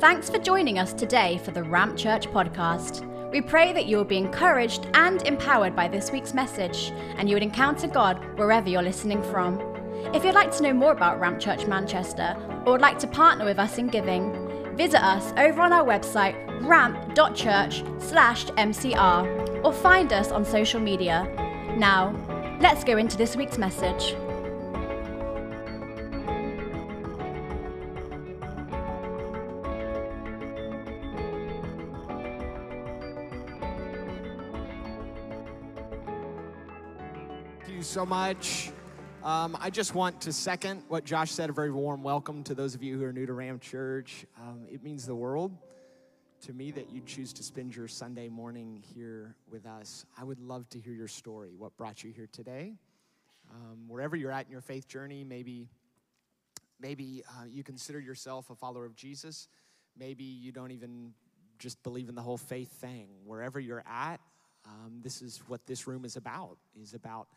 Thanks for joining us today for the Ramp Church podcast. We pray that you will be encouraged and empowered by this week's message, and you would encounter God wherever you're listening from. If you'd like to know more about Ramp Church Manchester or would like to partner with us in giving, visit us over on our website ramp.church/mcr or find us on social media. Now, let's go into this week's message. So much. Um, I just want to second what Josh said. A very warm welcome to those of you who are new to Ramp Church. Um, it means the world to me that you choose to spend your Sunday morning here with us. I would love to hear your story. What brought you here today? Um, wherever you're at in your faith journey, maybe maybe uh, you consider yourself a follower of Jesus. Maybe you don't even just believe in the whole faith thing. Wherever you're at, um, this is what this room is about. Is about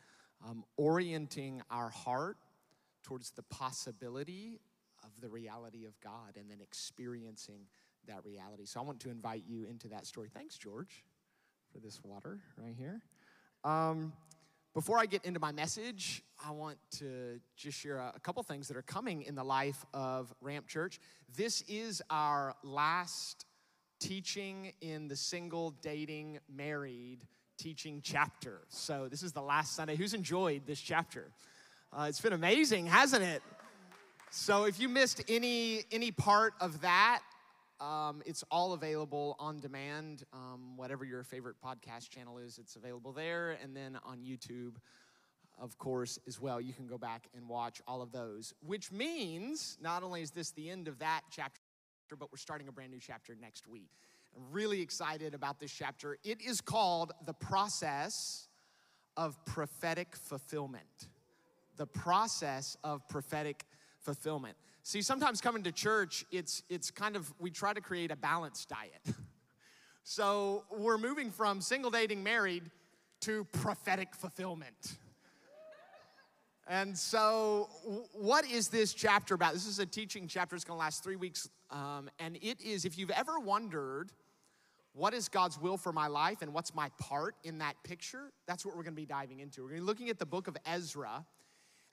um, orienting our heart towards the possibility of the reality of God and then experiencing that reality. So I want to invite you into that story. Thanks, George, for this water right here. Um, before I get into my message, I want to just share a, a couple things that are coming in the life of Ramp Church. This is our last teaching in the single, dating, married teaching chapter. So this is the last Sunday. Who's enjoyed this chapter? Uh, it's been amazing, hasn't it? So if you missed any any part of that, um, it's all available on demand. Um, whatever your favorite podcast channel is, it's available there, and then on YouTube, of course, as well. You can go back and watch all of those. Which means not only is this the end of that chapter, but we're starting a brand new chapter next week. I'm really excited about this chapter. It is called The Process of Prophetic Fulfillment. The process of prophetic fulfillment. See, sometimes coming to church, it's it's kind of we try to create a balanced diet. so we're moving from single dating married to prophetic fulfillment. And so, what is this chapter about? This is a teaching chapter. It's going to last three weeks. Um, and it is, if you've ever wondered, what is God's will for my life and what's my part in that picture? That's what we're going to be diving into. We're going to be looking at the book of Ezra,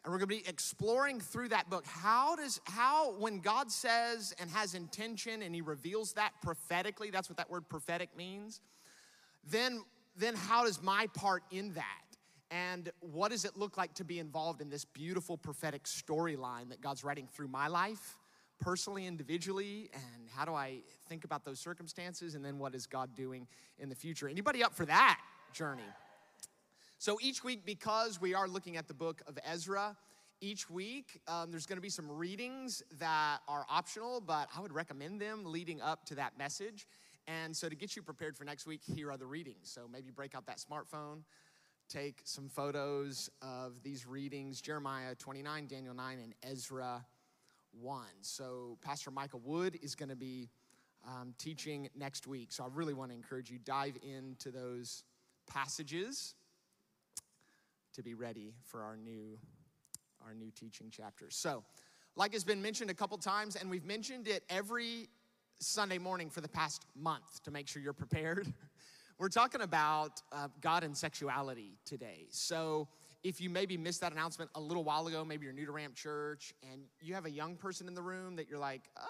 and we're going to be exploring through that book. How does, how, when God says and has intention and he reveals that prophetically, that's what that word prophetic means, then, then how does my part in that? And what does it look like to be involved in this beautiful prophetic storyline that God's writing through my life, personally, individually? And how do I think about those circumstances? And then what is God doing in the future? Anybody up for that journey? So each week, because we are looking at the book of Ezra, each week um, there's going to be some readings that are optional, but I would recommend them leading up to that message. And so to get you prepared for next week, here are the readings. So maybe break out that smartphone take some photos of these readings Jeremiah 29, Daniel 9, and Ezra 1. So, Pastor Michael Wood is going to be um, teaching next week. So, I really want to encourage you dive into those passages to be ready for our new our new teaching chapters. So, like has been mentioned a couple times and we've mentioned it every Sunday morning for the past month to make sure you're prepared. We're talking about uh, God and sexuality today. So, if you maybe missed that announcement a little while ago, maybe you're new to Ramp Church and you have a young person in the room that you're like, ah,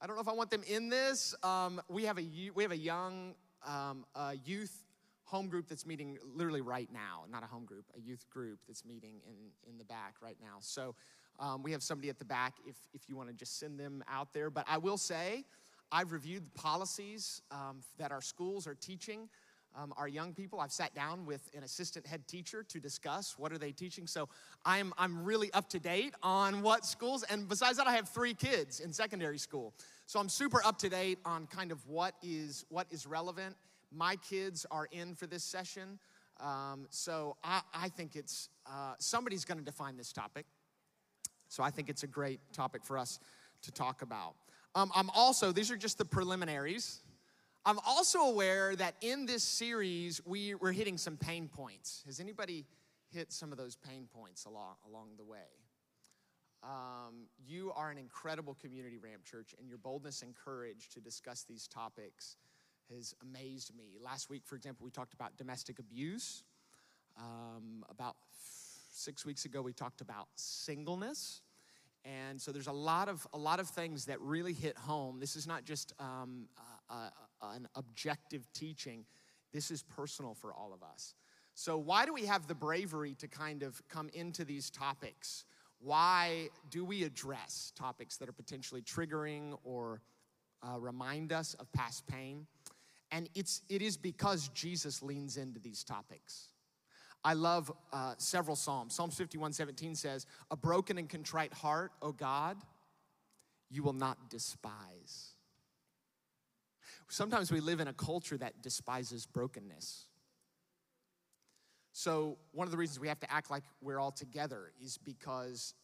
I don't know if I want them in this. Um, we have a we have a young um, a youth home group that's meeting literally right now. Not a home group, a youth group that's meeting in in the back right now. So um, we have somebody at the back if if you want to just send them out there. But I will say. I've reviewed the policies um, that our schools are teaching um, our young people. I've sat down with an assistant head teacher to discuss what are they teaching. So I'm, I'm really up to date on what schools, and besides that, I have three kids in secondary school. So I'm super up to date on kind of what is, what is relevant. My kids are in for this session. Um, so I, I, think it's, uh, somebody's gonna define this topic. So I think it's a great topic for us to talk about. Um, I'm also, these are just the preliminaries. I'm also aware that in this series, we, we're hitting some pain points. Has anybody hit some of those pain points along, along the way? Um, you are an incredible community, Ramp Church, and your boldness and courage to discuss these topics has amazed me. Last week, for example, we talked about domestic abuse. Um, about six weeks ago, we talked about singleness. And so there's a lot of a lot of things that really hit home. This is not just um, an objective teaching. This is personal for all of us. So why do we have the bravery to kind of come into these topics? Why do we address topics that are potentially triggering or uh, remind us of past pain? And it's it is because Jesus leans into these topics. I love uh, several Psalms. Psalms 51 17 says, A broken and contrite heart, O God, you will not despise. Sometimes we live in a culture that despises brokenness. So, one of the reasons we have to act like we're all together is because,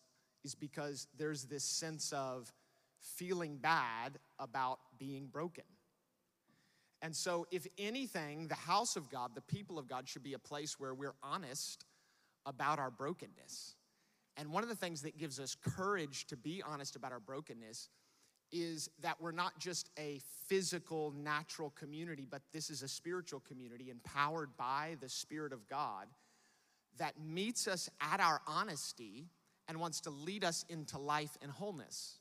is because there's this sense of feeling bad about being broken. And so, if anything, the house of God, the people of God, should be a place where we're honest about our brokenness. And one of the things that gives us courage to be honest about our brokenness is that we're not just a physical, natural community, but this is a spiritual community empowered by the Spirit of God that meets us at our honesty and wants to lead us into life and wholeness.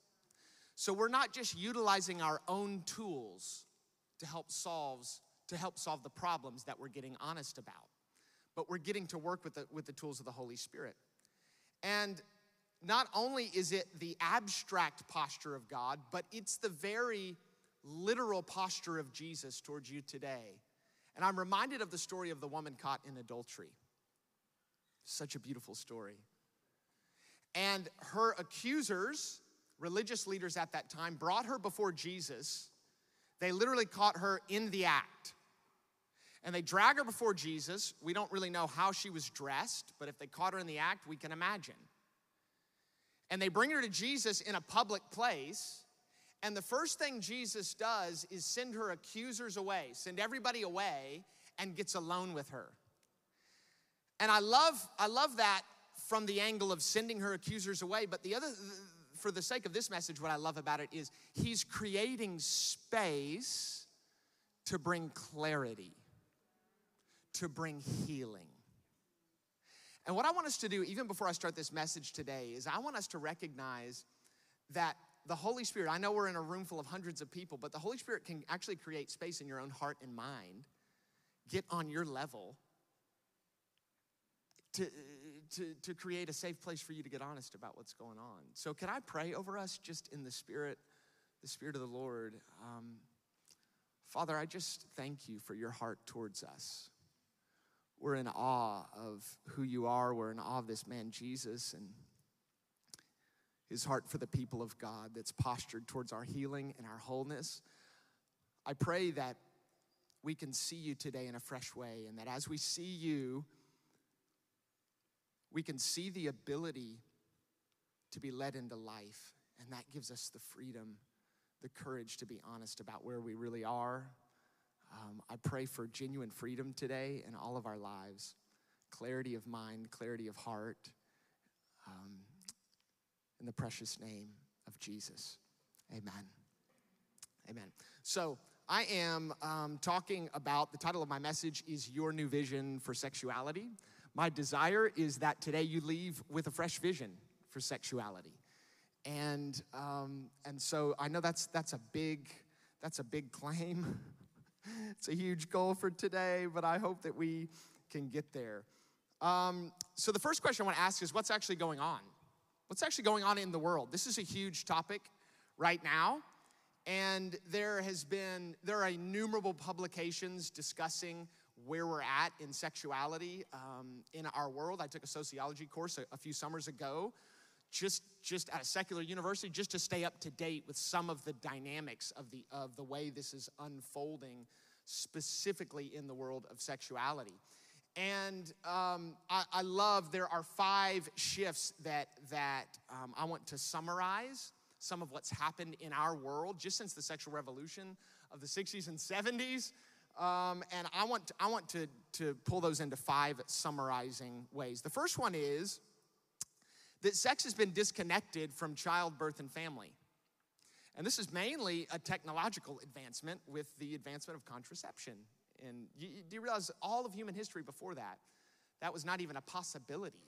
So we're not just utilizing our own tools to help solves to help solve the problems that we're getting honest about. But we're getting to work with the, with the tools of the Holy Spirit. And not only is it the abstract posture of God, but it's the very literal posture of Jesus towards you today. And I'm reminded of the story of the woman caught in adultery. Such a beautiful story. And her accusers, religious leaders at that time, brought her before Jesus they literally caught her in the act. And they drag her before Jesus. We don't really know how she was dressed, but if they caught her in the act, we can imagine. And they bring her to Jesus in a public place. And the first thing Jesus does is send her accusers away, send everybody away, and gets alone with her. And I love, I love that from the angle of sending her accusers away. But the other, for the sake of this message, what I love about it is he's creating space to bring clarity, to bring healing. And what I want us to do, even before I start this message today, is I want us to recognize that the Holy Spirit, I know we're in a room full of hundreds of people, but the Holy Spirit can actually create space in your own heart and mind, get on your level to, to, to create a safe place for you to get honest about what's going on. So, can I pray over us just in the Spirit, the Spirit of the Lord? Um, Father, I just thank you for your heart towards us. We're in awe of who you are. We're in awe of this man, Jesus, and his heart for the people of God that's postured towards our healing and our wholeness. I pray that we can see you today in a fresh way, and that as we see you, we can see the ability to be led into life, and that gives us the freedom, the courage to be honest about where we really are. Um, I pray for genuine freedom today in all of our lives clarity of mind, clarity of heart, um, in the precious name of Jesus. Amen. Amen. So, I am um, talking about the title of my message is Your New Vision for Sexuality. My desire is that today you leave with a fresh vision for sexuality. And, um, and so I know that's, that's, a big, that's a big claim. it's a huge goal for today, but I hope that we can get there. Um, so the first question I want to ask is what's actually going on? What's actually going on in the world? This is a huge topic right now. And there has been, there are innumerable publications discussing where we're at in sexuality um, in our world. I took a sociology course a, a, few summers ago, just just at a secular university, just to stay up to date with some of the dynamics of the of the way this is unfolding, specifically in the world of sexuality. And um, I, I, love there are five shifts that that um, I want to summarize some of what's happened in our world just since the sexual revolution of the 60s and 70s um, and I want, to, I want to, to pull those into five summarizing ways. The first one is that sex has been disconnected from childbirth and family. And this is mainly a technological advancement with the advancement of contraception. And you, do you realize all of human history before that, that was not even a possibility?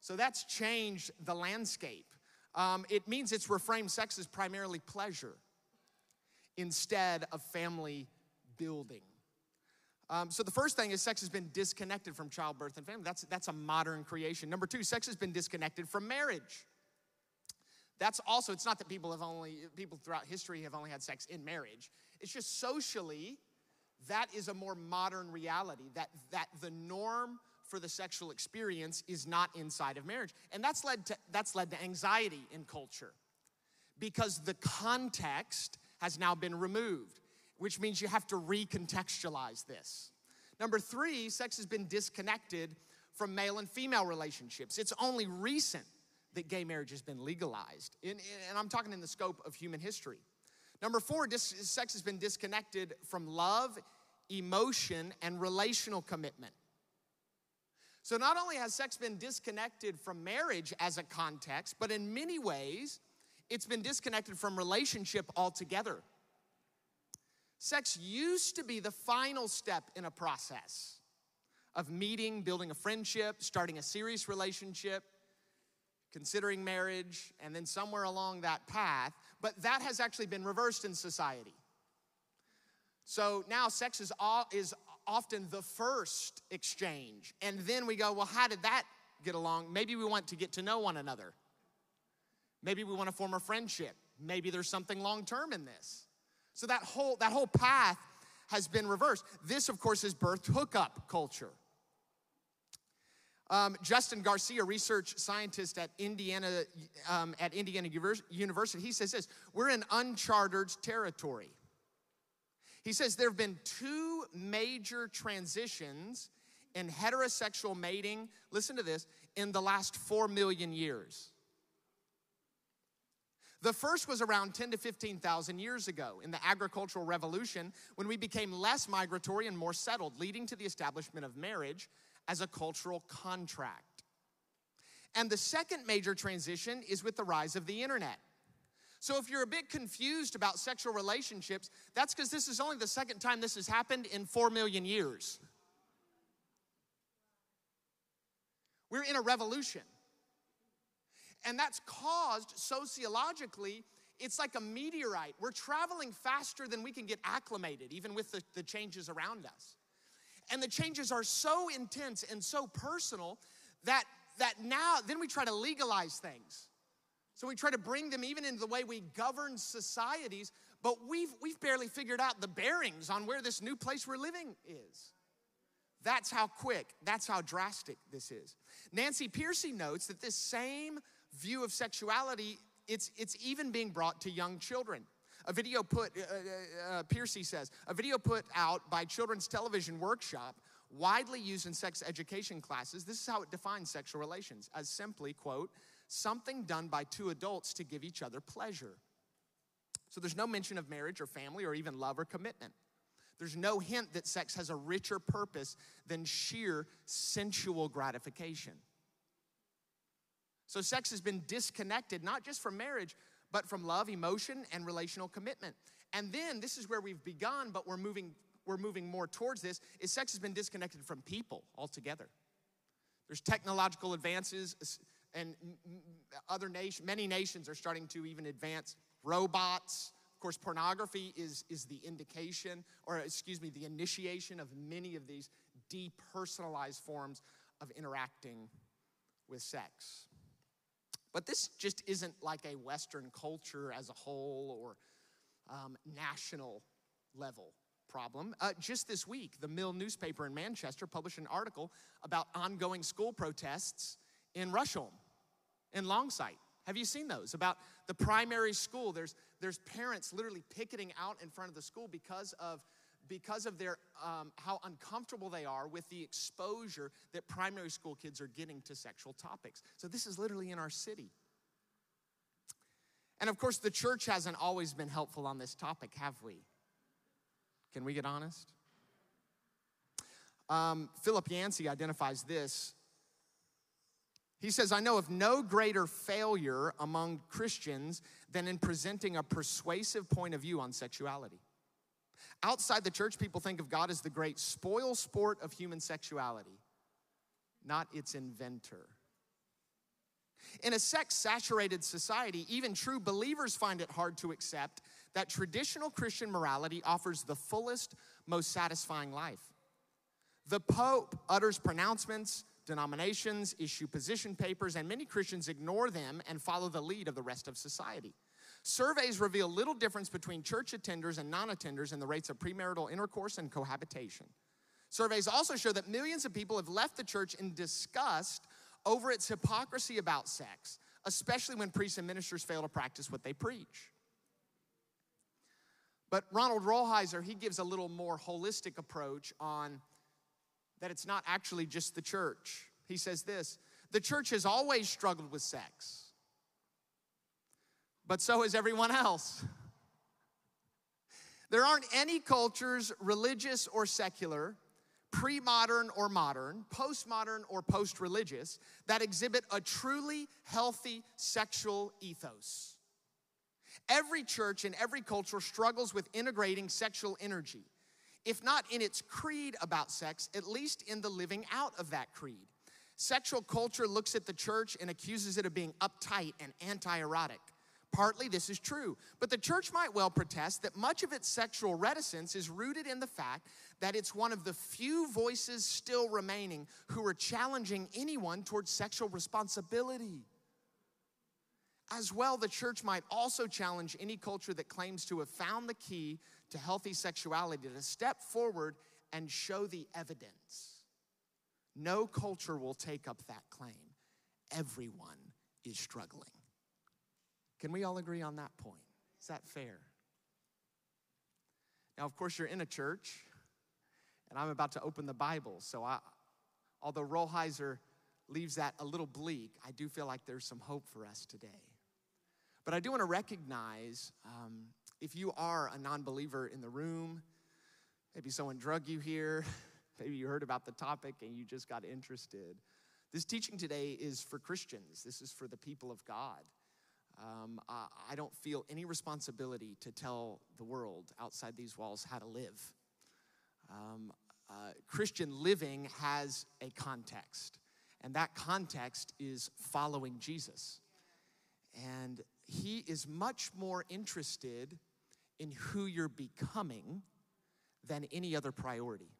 So that's changed the landscape. Um, it means it's reframed sex as primarily pleasure instead of family building. Um, so the first thing is sex has been disconnected from childbirth and family. That's, that's a modern creation. Number two, sex has been disconnected from marriage. That's also, it's not that people have only, people throughout history have only had sex in marriage. It's just socially, that is a more modern reality, that, that the norm for the sexual experience is not inside of marriage. And that's led to, that's led to anxiety in culture because the context has now been removed, which means you have to recontextualize this. Number three, sex has been disconnected from male and female relationships. It's only recent that gay marriage has been legalized, in, in, and I'm talking in the scope of human history. Number four, dis, sex has been disconnected from love, emotion, and relational commitment. So, not only has sex been disconnected from marriage as a context, but in many ways, it's been disconnected from relationship altogether. Sex used to be the final step in a process of meeting, building a friendship, starting a serious relationship, considering marriage, and then somewhere along that path. But that has actually been reversed in society. So now sex is, all, is often the first exchange. And then we go, well, how did that get along? Maybe we want to get to know one another. Maybe we want to form a friendship. Maybe there's something long term in this. So that whole, that whole path has been reversed. This, of course, is birthed hookup culture. Um, Justin Garcia, research scientist at Indiana, um, at Indiana University, he says this: We're in uncharted territory. He says there have been two major transitions in heterosexual mating, listen to this, in the last four million years. The first was around 10 to 15,000 years ago in the agricultural revolution when we became less migratory and more settled, leading to the establishment of marriage as a cultural contract. And the second major transition is with the rise of the internet. So if you're a bit confused about sexual relationships, that's because this is only the second time this has happened in four million years. We're in a revolution. And that's caused sociologically, it's like a meteorite. We're traveling faster than we can get acclimated, even with the, the changes around us. And the changes are so intense and so personal that, that now, then we try to legalize things. So we try to bring them even into the way we govern societies, but we've, we've barely figured out the bearings on where this new place we're living is. That's how quick, that's how drastic this is. Nancy Pearcey notes that this same view of sexuality, it's, it's even being brought to young children. A video put, uh, uh, uh Pearcey says, a video put out by Children's Television Workshop, widely used in sex education classes, this is how it defines sexual relations as simply, quote, something done by two adults to give each other pleasure. So there's no mention of marriage or family or even love or commitment. There's no hint that sex has a richer purpose than sheer sensual gratification. So sex has been disconnected not just from marriage, but from love, emotion, and relational commitment. And then this is where we've begun, but we're moving we're moving more towards this is sex has been disconnected from people altogether. There's technological advances uh, and other nation, many nations are starting to even advance robots. Of course, pornography is, is the indication, or excuse me, the initiation of many of these depersonalized forms of interacting with sex. But this just isn't like a Western culture as a whole or um, national level problem. Uh, just this week, the Mill newspaper in Manchester published an article about ongoing school protests in Rusholme in Longsight. Have you seen those? About the primary school. There's, there's parents literally picketing out in front of the school because of, because of their, um, how uncomfortable they are with the exposure that primary school kids are getting to sexual topics. So this is literally in our city. And of course, the church hasn't always been helpful on this topic, have we? Can we get honest? Um, Philip Yancey identifies this He says, I know of no greater failure among Christians than in presenting a persuasive point of view on sexuality. Outside the church, people think of God as the great spoil sport of human sexuality, not its inventor. In a sex saturated society, even true believers find it hard to accept that traditional Christian morality offers the fullest, most satisfying life. The Pope utters pronouncements, denominations issue position papers, and many Christians ignore them and follow the lead of the rest of society. Surveys reveal little difference between church attenders and non attenders in the rates of premarital intercourse and cohabitation. Surveys also show that millions of people have left the church in disgust over its hypocrisy about sex, especially when priests and ministers fail to practice what they preach. But Ronald Rolheiser, he gives a little more holistic approach on that it's not actually just the church. He says this the church has always struggled with sex, but so is everyone else. There aren't any cultures, religious or secular, pre modern or modern, post modern or post religious, that exhibit a truly healthy sexual ethos. Every church and every culture struggles with integrating sexual energy, if not in its creed about sex, at least in the living out of that creed. Sexual culture looks at the church and accuses it of being uptight and anti erotic. Partly this is true, but the church might well protest that much of its sexual reticence is rooted in the fact that it's one of the few voices still remaining who are challenging anyone towards sexual responsibility. As well, the church might also challenge any culture that claims to have found the key to healthy sexuality to step forward and show the evidence. No culture will take up that claim. Everyone is struggling. Can we all agree on that point? Is that fair? Now, of course, you're in a church, and I'm about to open the Bible. So, I, although Rolheiser leaves that a little bleak, I do feel like there's some hope for us today. But I do want to recognize um, if you are a non believer in the room, maybe someone drug you here, maybe you heard about the topic and you just got interested. This teaching today is for Christians, this is for the people of God. Um, I, I don't feel any responsibility to tell the world outside these walls how to live. Um, uh, Christian living has a context, and that context is following Jesus. And he is much more interested in who you're becoming than any other priority.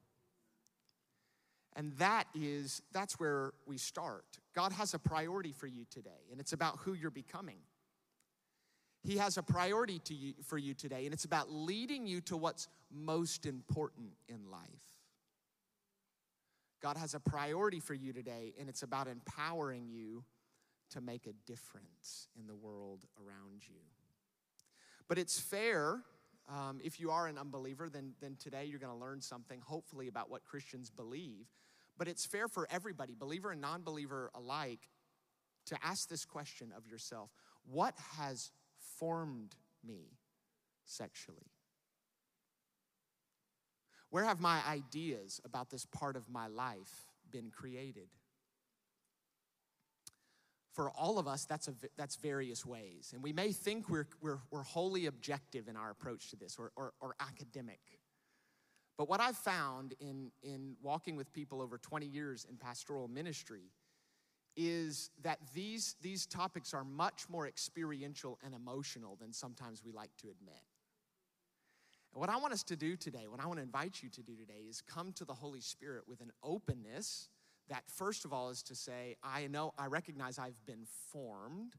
And that is, that's where we start. God has a priority for you today, and it's about who you're becoming. He has a priority to you, for you today, and it's about leading you to what's most important in life. God has a priority for you today, and it's about empowering you to make a difference in the world around you. But it's fair, um, if you are an unbeliever, then, then today you're going to learn something, hopefully, about what Christians believe. But it's fair for everybody, believer and non believer alike, to ask this question of yourself What has formed me sexually? Where have my ideas about this part of my life been created? For all of us, that's, a, that's various ways. And we may think we're, we're, we're wholly objective in our approach to this or, or, or academic. But what I've found in, in walking with people over 20 years in pastoral ministry is that these, these topics are much more experiential and emotional than sometimes we like to admit. And what I want us to do today, what I want to invite you to do today, is come to the Holy Spirit with an openness that, first of all, is to say, I know, I recognize I've been formed.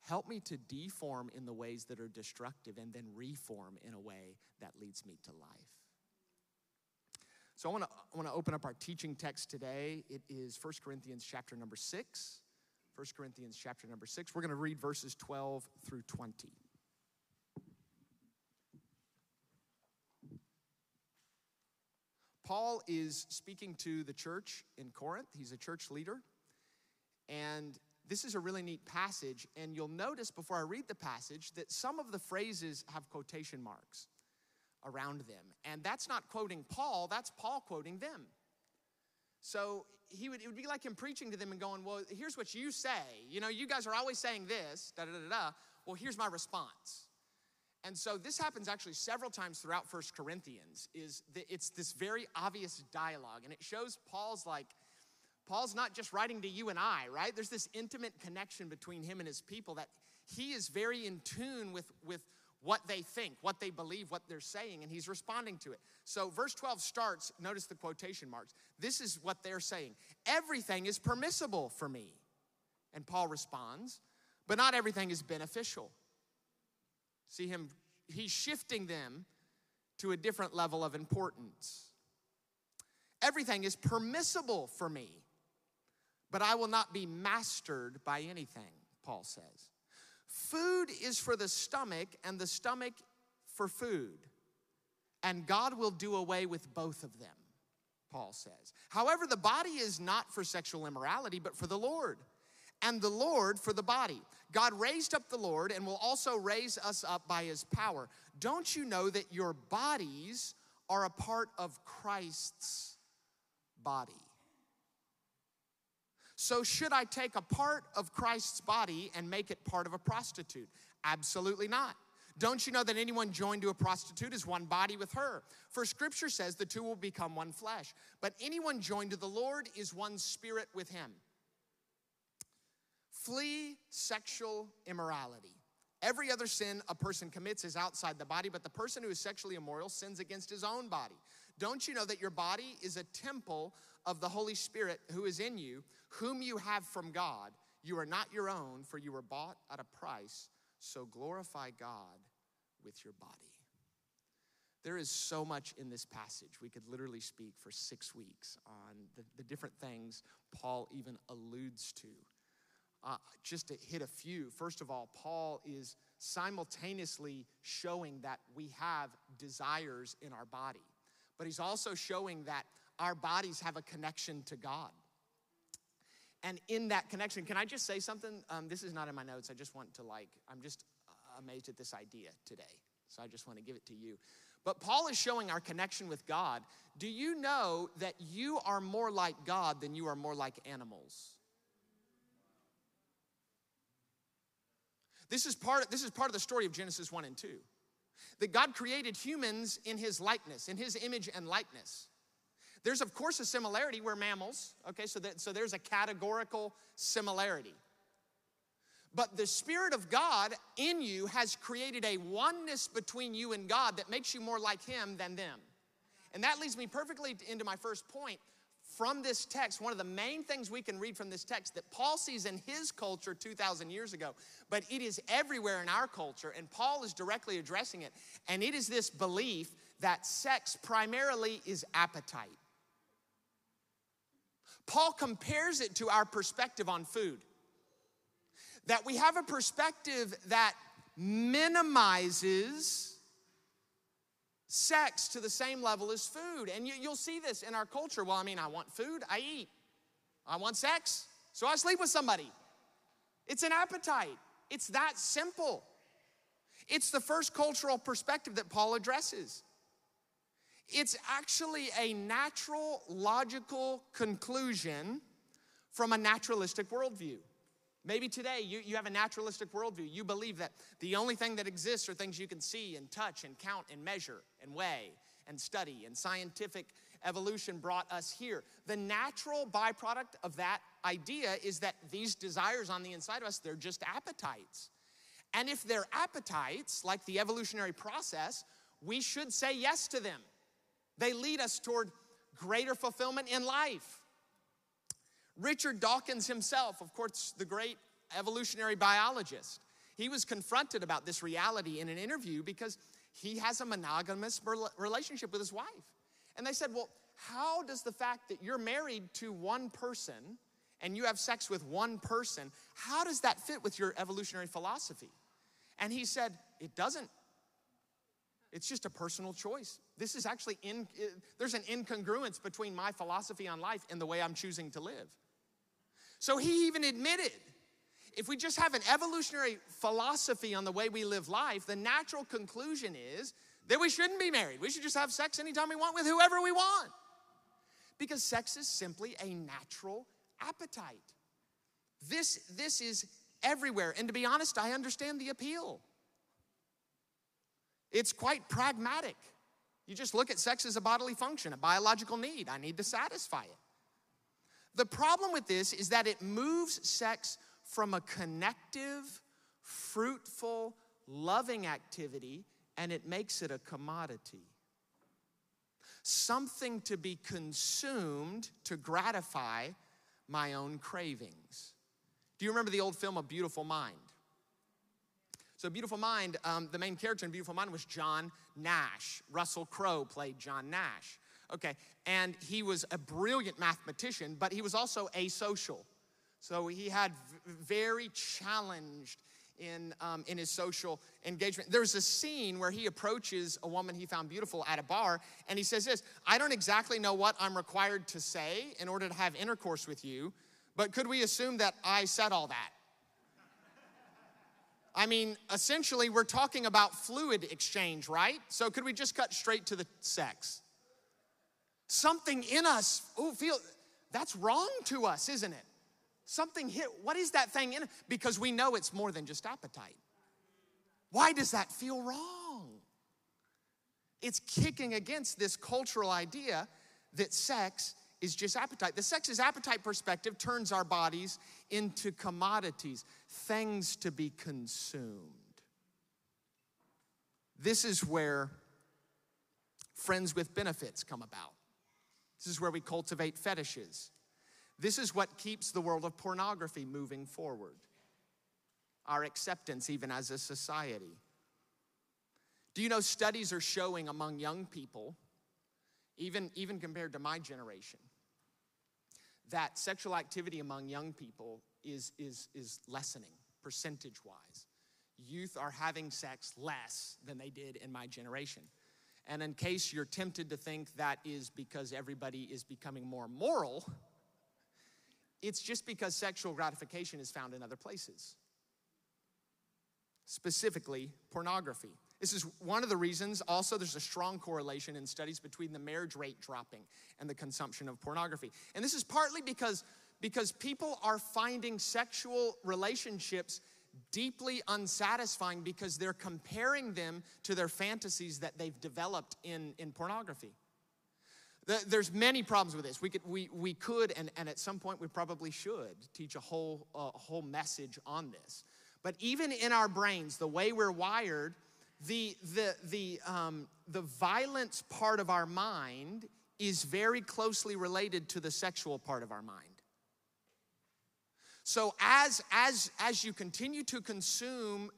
Help me to deform in the ways that are destructive and then reform in a way that leads me to life. So I want to I want to open up our teaching text today. It is 1 Corinthians chapter number 6. 1 Corinthians chapter number 6. We're going to read verses 12 through 20. Paul is speaking to the church in Corinth. He's a church leader. And this is a really neat passage. And you'll notice before I read the passage that some of the phrases have quotation marks around them. And that's not quoting Paul, that's Paul quoting them. So he would, it would be like him preaching to them and going, Well, here's what you say. You know, you guys are always saying this, da da da da. Well, here's my response. And so this happens actually several times throughout First Corinthians, is that it's this very obvious dialogue. And it shows Paul's like, Paul's not just writing to you and I, right? There's this intimate connection between him and his people that he is very in tune with, with what they think, what they believe, what they're saying, and he's responding to it. So, verse 12 starts, notice the quotation marks. This is what they're saying Everything is permissible for me. And Paul responds, but not everything is beneficial. See him, he's shifting them to a different level of importance. Everything is permissible for me, but I will not be mastered by anything, Paul says. Food is for the stomach, and the stomach for food. And God will do away with both of them, Paul says. However, the body is not for sexual immorality, but for the Lord, and the Lord for the body. God raised up the Lord and will also raise us up by his power. Don't you know that your bodies are a part of Christ's body? So, should I take a part of Christ's body and make it part of a prostitute? Absolutely not. Don't you know that anyone joined to a prostitute is one body with her? For scripture says the two will become one flesh. But anyone joined to the Lord is one spirit with him. Flee sexual immorality. Every other sin a person commits is outside the body, but the person who is sexually immoral sins against his own body. Don't you know that your body is a temple of the Holy Spirit who is in you, whom you have from God? You are not your own, for you were bought at a price. So glorify God with your body. There is so much in this passage. We could literally speak for six weeks on the, the different things Paul even alludes to. Uh, just to hit a few, first of all, Paul is simultaneously showing that we have desires in our body but he's also showing that our bodies have a connection to God. And in that connection, can I just say something? Um, this is not in my notes. I just want to, like, I'm just amazed at this idea today. So I just want to give it to you. But Paul is showing our connection with God. Do you know that you are more like God than you are more like animals? This is part, of, this is part of the story of Genesis 1 and 2 that God created humans in his likeness, in his image and likeness. There's, of course, a similarity. We're mammals, okay, so, that, so there's a categorical similarity. But the Spirit of God in you has created a oneness between you and God that makes you more like Him than them. And that leads me perfectly into my first point from this text, one of the main things we can read from this text that Paul sees in his culture 2,000 years ago, but it is everywhere in our culture, and Paul is directly addressing it. And it is this belief that sex primarily is appetite. Paul compares it to our perspective on food. That we have a perspective that minimizes sex to the same level as food. And you, will see this in our culture. Well, I mean, I want food, I eat. I want sex, so I sleep with somebody. It's an appetite, it's that simple. It's the first cultural perspective that Paul addresses. It's actually a natural, logical conclusion from a naturalistic worldview. Maybe today you, you have a naturalistic worldview. You believe that the only thing that exists are things you can see and touch and count and measure and weigh and study, and scientific evolution brought us here. The natural byproduct of that idea is that these desires on the inside of us, they're just appetites. And if they're appetites, like the evolutionary process, we should say yes to them. They lead us toward greater fulfillment in life. Richard Dawkins himself, of course, the great evolutionary biologist, he was confronted about this reality in an interview because he has a monogamous relationship with his wife. And they said, Well, how does the fact that you're married to one person and you have sex with one person, how does that fit with your evolutionary philosophy? And he said, It doesn't. It's just a personal choice. This is actually, in, there's an incongruence between my philosophy on life and the way I'm choosing to live. So he even admitted if we just have an evolutionary philosophy on the way we live life, the natural conclusion is that we shouldn't be married. We should just have sex anytime we want with whoever we want. Because sex is simply a natural appetite. This, this is everywhere. And to be honest, I understand the appeal. It's quite pragmatic. You just look at sex as a bodily function, a biological need. I need to satisfy it. The problem with this is that it moves sex from a connective, fruitful, loving activity and it makes it a commodity. Something to be consumed to gratify my own cravings. Do you remember the old film A Beautiful Mind? So, Beautiful Mind, um, the main character in Beautiful Mind was John Nash. Russell Crowe played John Nash. Okay, and he was a brilliant mathematician, but he was also asocial. So he had very challenged in, um, in his social engagement. There's a scene where he approaches a woman he found beautiful at a bar, and he says this I don't exactly know what I'm required to say in order to have intercourse with you, but could we assume that I said all that? I mean, essentially, we're talking about fluid exchange, right? So could we just cut straight to the sex? Something in us, oh, feel that's wrong to us, isn't it? Something hit, what is that thing in? Because we know it's more than just appetite. Why does that feel wrong? It's kicking against this cultural idea that sex is just appetite. The sex is appetite perspective turns our bodies into commodities, things to be consumed. This is where friends with benefits come about. This is where we cultivate fetishes. This is what keeps the world of pornography moving forward. Our acceptance, even as a society. Do you know studies are showing among young people, even, even compared to my generation, that sexual activity among young people is, is, is lessening percentage wise. Youth are having sex less than they did in my generation. And in case you're tempted to think that is because everybody is becoming more moral, it's just because sexual gratification is found in other places, specifically pornography. This is one of the reasons. Also, there's a strong correlation in studies between the marriage rate dropping and the consumption of pornography. And this is partly because, because people are finding sexual relationships deeply unsatisfying because they're comparing them to their fantasies that they've developed in, in pornography. There's many problems with this. We could, we, we could and, and at some point we probably should teach a whole, a whole message on this. But even in our brains, the way we're wired, the, the, the, um, the violence part of our mind is very closely related to the sexual part of our mind. So as, as, as you continue to consume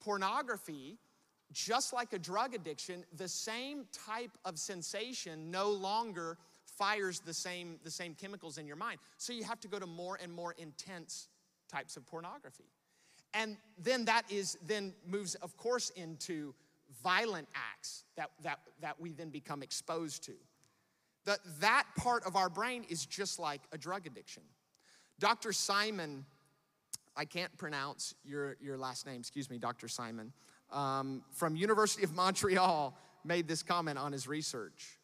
pornography, just like a drug addiction, the same type of sensation no longer fires the same, the same chemicals in your mind. So you have to go to more and more intense types of pornography. And then that is then moves, of course, into violent acts that, that, that we then become exposed to. That that part of our brain is just like a drug addiction. Dr. Simon, I can't pronounce your, your last name, excuse me, Dr. Simon um, from University of Montreal made this comment on his research.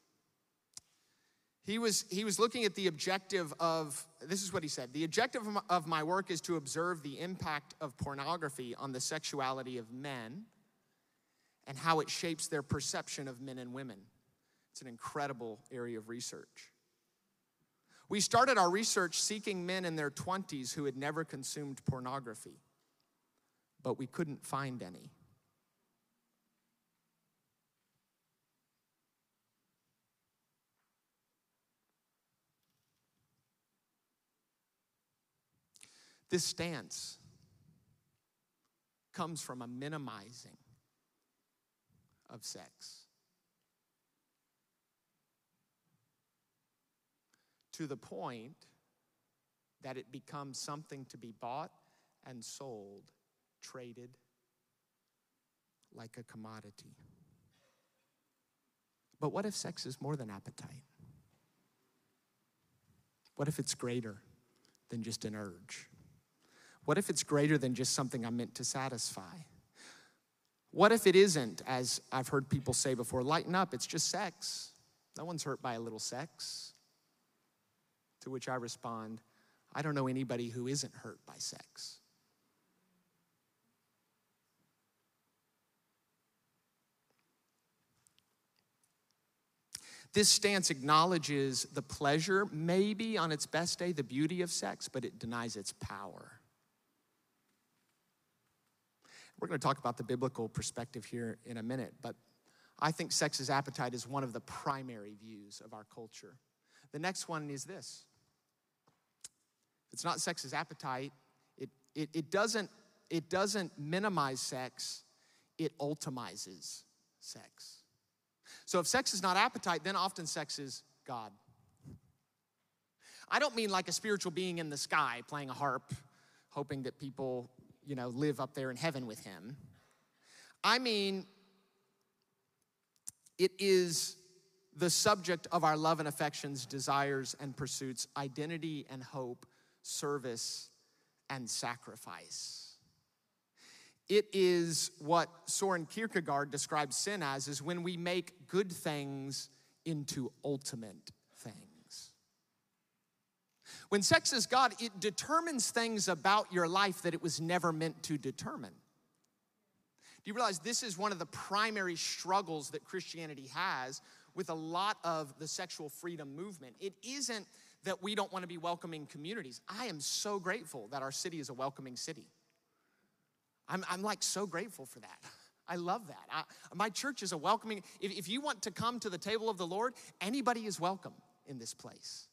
He was, he was looking at the objective of, this is what he said the objective of my work is to observe the impact of pornography on the sexuality of men and how it shapes their perception of men and women. It's an incredible area of research. We started our research seeking men in their 20s who had never consumed pornography, but we couldn't find any. This stance comes from a minimizing of sex to the point that it becomes something to be bought and sold, traded like a commodity. But what if sex is more than appetite? What if it's greater than just an urge? What if it's greater than just something I'm meant to satisfy? What if it isn't, as I've heard people say before, lighten up, it's just sex. No one's hurt by a little sex. To which I respond, I don't know anybody who isn't hurt by sex. This stance acknowledges the pleasure, maybe on its best day, the beauty of sex, but it denies its power. We're going to talk about the biblical perspective here in a minute, but I think sex's appetite is one of the primary views of our culture. The next one is this it's not sex's appetite, it, it, it, doesn't, it doesn't minimize sex, it ultimizes sex. So if sex is not appetite, then often sex is God. I don't mean like a spiritual being in the sky playing a harp, hoping that people, you know, live up there in heaven with him. I mean, it is the subject of our love and affections, desires and pursuits, identity and hope, service and sacrifice. It is what Soren Kierkegaard describes sin as is when we make good things into ultimate things. When sex is God, it determines things about your life that it was never meant to determine. Do you realize this is one of the primary struggles that Christianity has with a lot of the sexual freedom movement? It isn't that we don't want to be welcoming communities. I am so grateful that our city is a welcoming city. I'm, I'm like so grateful for that. I love that. I, my church is a welcoming, if, if you want to come to the table of the Lord, anybody is welcome in this place.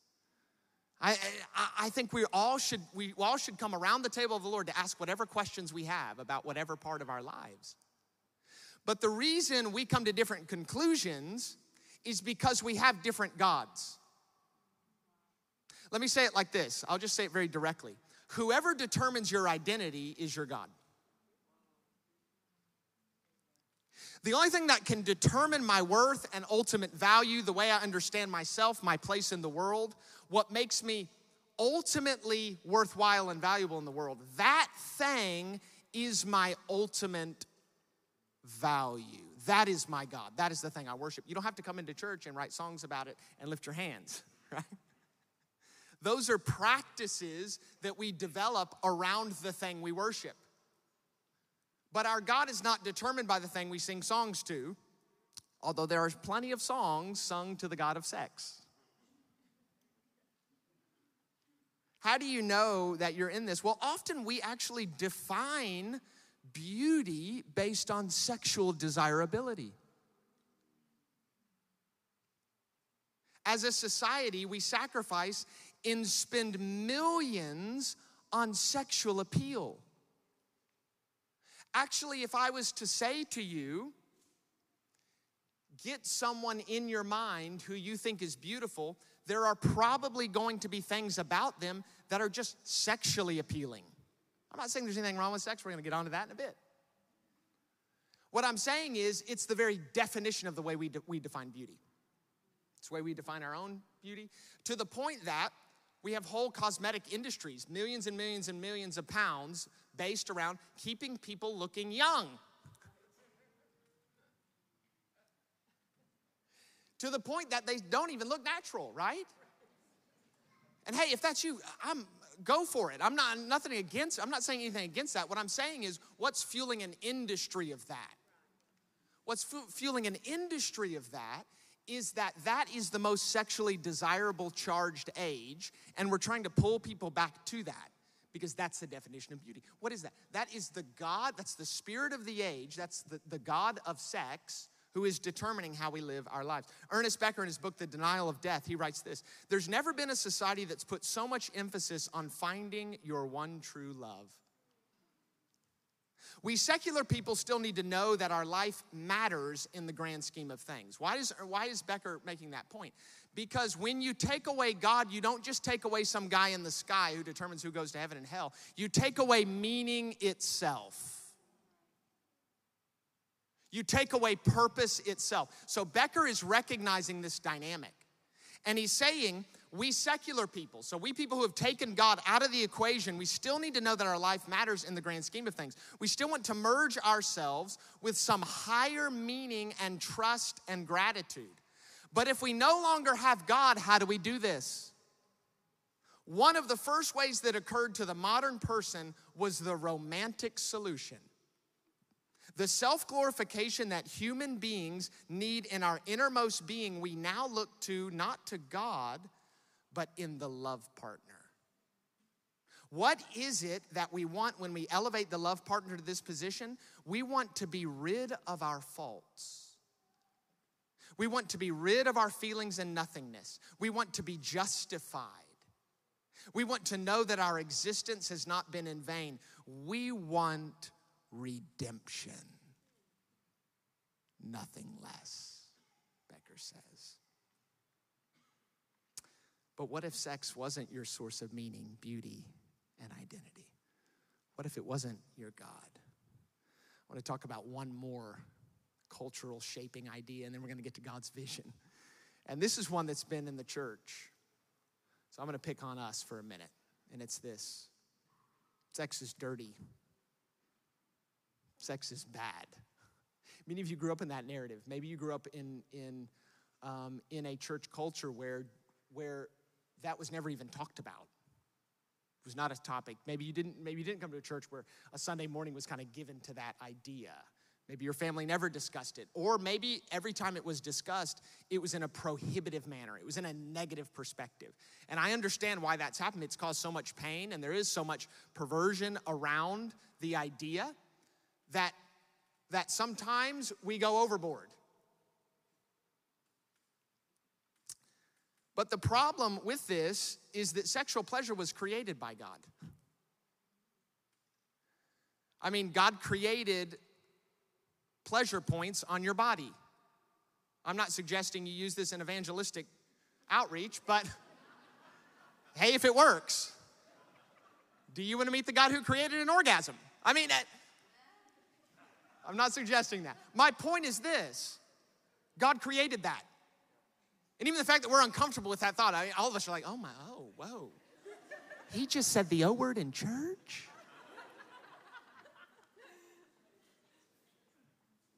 I, I, I, think we all should we all should come around the table of the Lord to ask whatever questions we have about whatever part of our lives. But the reason we come to different conclusions is because we have different gods. Let me say it like this. I'll just say it very directly. Whoever determines your identity is your God. The only thing that can determine my worth and ultimate value, the way I understand myself, my place in the world, what makes me ultimately worthwhile and valuable in the world, that thing is my ultimate value. That is my God. That is the thing I worship. You don't have to come into church and write songs about it and lift your hands, right? Those are practices that we develop around the thing we worship. But our God is not determined by the thing we sing songs to, although there are plenty of songs sung to the God of sex. How do you know that you're in this? Well, often we actually define beauty based on sexual desirability. As a society, we sacrifice and spend millions on sexual appeal. Actually, if I was to say to you, get someone in your mind who you think is beautiful, there are probably going to be things about them that are just sexually appealing. I'm not saying there's anything wrong with sex, we're gonna get onto that in a bit. What I'm saying is, it's the very definition of the way we, de- we define beauty. It's the way we define our own beauty, to the point that we have whole cosmetic industries, millions and millions and millions of pounds based around keeping people looking young. to the point that they don't even look natural, right? And hey, if that's you, I'm go for it. I'm not nothing against. I'm not saying anything against that. What I'm saying is, what's fueling an industry of that? What's fueling an industry of that is that that is the most sexually desirable charged age, and we're trying to pull people back to that because that's the definition of beauty. What is that? That is the God, that's the spirit of the age, that's the, the God of sex who is determining how we live our lives. Ernest Becker, in his book, The Denial of Death, he writes this There's never been a society that's put so much emphasis on finding your one true love. We secular people still need to know that our life matters in the grand scheme of things. Why is, why is Becker making that point? Because when you take away God, you don't just take away some guy in the sky who determines who goes to heaven and hell. You take away meaning itself. You take away purpose itself. So Becker is recognizing this dynamic. And he's saying, we secular people, so we people who have taken God out of the equation, we still need to know that our life matters in the grand scheme of things. We still want to merge ourselves with some higher meaning and trust and gratitude. But if we no longer have God, how do we do this? one of the first ways that occurred to the modern person was the romantic solution. The self glorification that human beings need in our innermost being, we now look to not to God, but in the love partner. What is it that we want when we elevate the love partner to this position? We want to be rid of our faults. We want to be rid of our feelings and nothingness. We want to be justified. We want to know that our existence has not been in vain. We want redemption. Nothing less, Becker says. But what if sex wasn't your source of meaning, beauty, and identity? What if it wasn't your God? I want to talk about one more cultural shaping idea, and then we're going to get to God's vision. And this is one that's been in the church. So I'm going to pick on us for a minute, and it's this sex is dirty, sex is bad. Many of you grew up in that narrative. Maybe you grew up in, in, um, in a church culture where, where that was never even talked about. It was not a topic. Maybe you didn't, maybe you didn't come to a church where a Sunday morning was kind of given to that idea. Maybe your family never discussed it. Or maybe every time it was discussed, it was in a prohibitive manner. It was in a negative perspective. And I understand why that's happened. It's caused so much pain, and there is so much perversion around the idea that, that sometimes we go overboard. But the problem with this is that sexual pleasure was created by God. I mean, God created pleasure points on your body. I'm not suggesting you use this in evangelistic outreach, but hey, if it works, do you want to meet the God who created an orgasm? I mean, I'm not suggesting that. My point is this God created that. And even the fact that we're uncomfortable with that thought, I mean, all of us are like, oh my, oh, whoa. He just said the O word in church?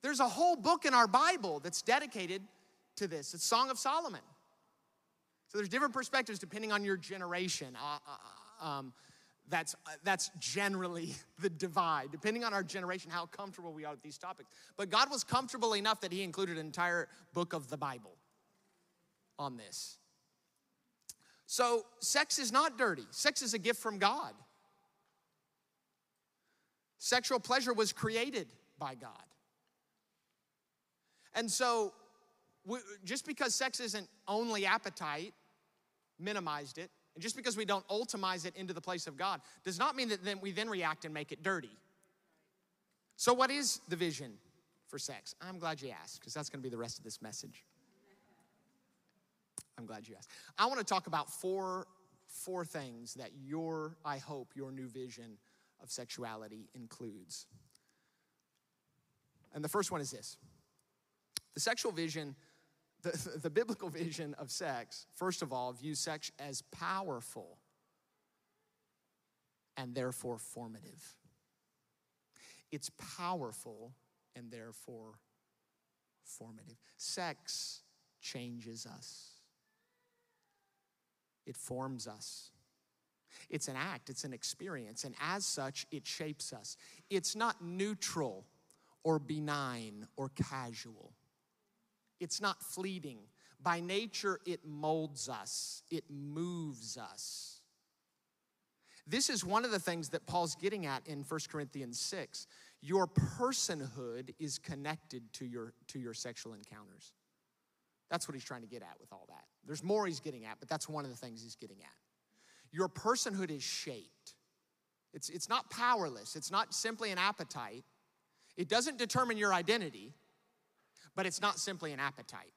There's a whole book in our Bible that's dedicated to this. It's Song of Solomon. So there's different perspectives depending on your generation. Uh, uh, um, that's, uh, that's generally the divide, depending on our generation, how comfortable we are with these topics. But God was comfortable enough that He included an entire book of the Bible on this. So, sex is not dirty, sex is a gift from God. Sexual pleasure was created by God. And so, we, just because sex isn't only appetite, minimized it, and just because we don't ultimize it into the place of God, does not mean that then we then react and make it dirty. So, what is the vision for sex? I'm glad you asked, because that's going to be the rest of this message. I'm glad you asked. I want to talk about four, four things that your, I hope, your new vision of sexuality includes. And the first one is this the sexual vision, the, the biblical vision of sex, first of all, views sex as powerful and therefore formative. It's powerful and therefore formative. Sex changes us, it forms us. It's an act, it's an experience, and as such, it shapes us. It's not neutral or benign or casual. It's not fleeting. By nature, it molds us, it moves us. This is one of the things that Paul's getting at in 1 Corinthians 6. Your personhood is connected to your, to your sexual encounters. That's what he's trying to get at with all that. There's more he's getting at, but that's one of the things he's getting at. Your personhood is shaped. It's, it's not powerless, it's not simply an appetite. It doesn't determine your identity, but it's not simply an appetite.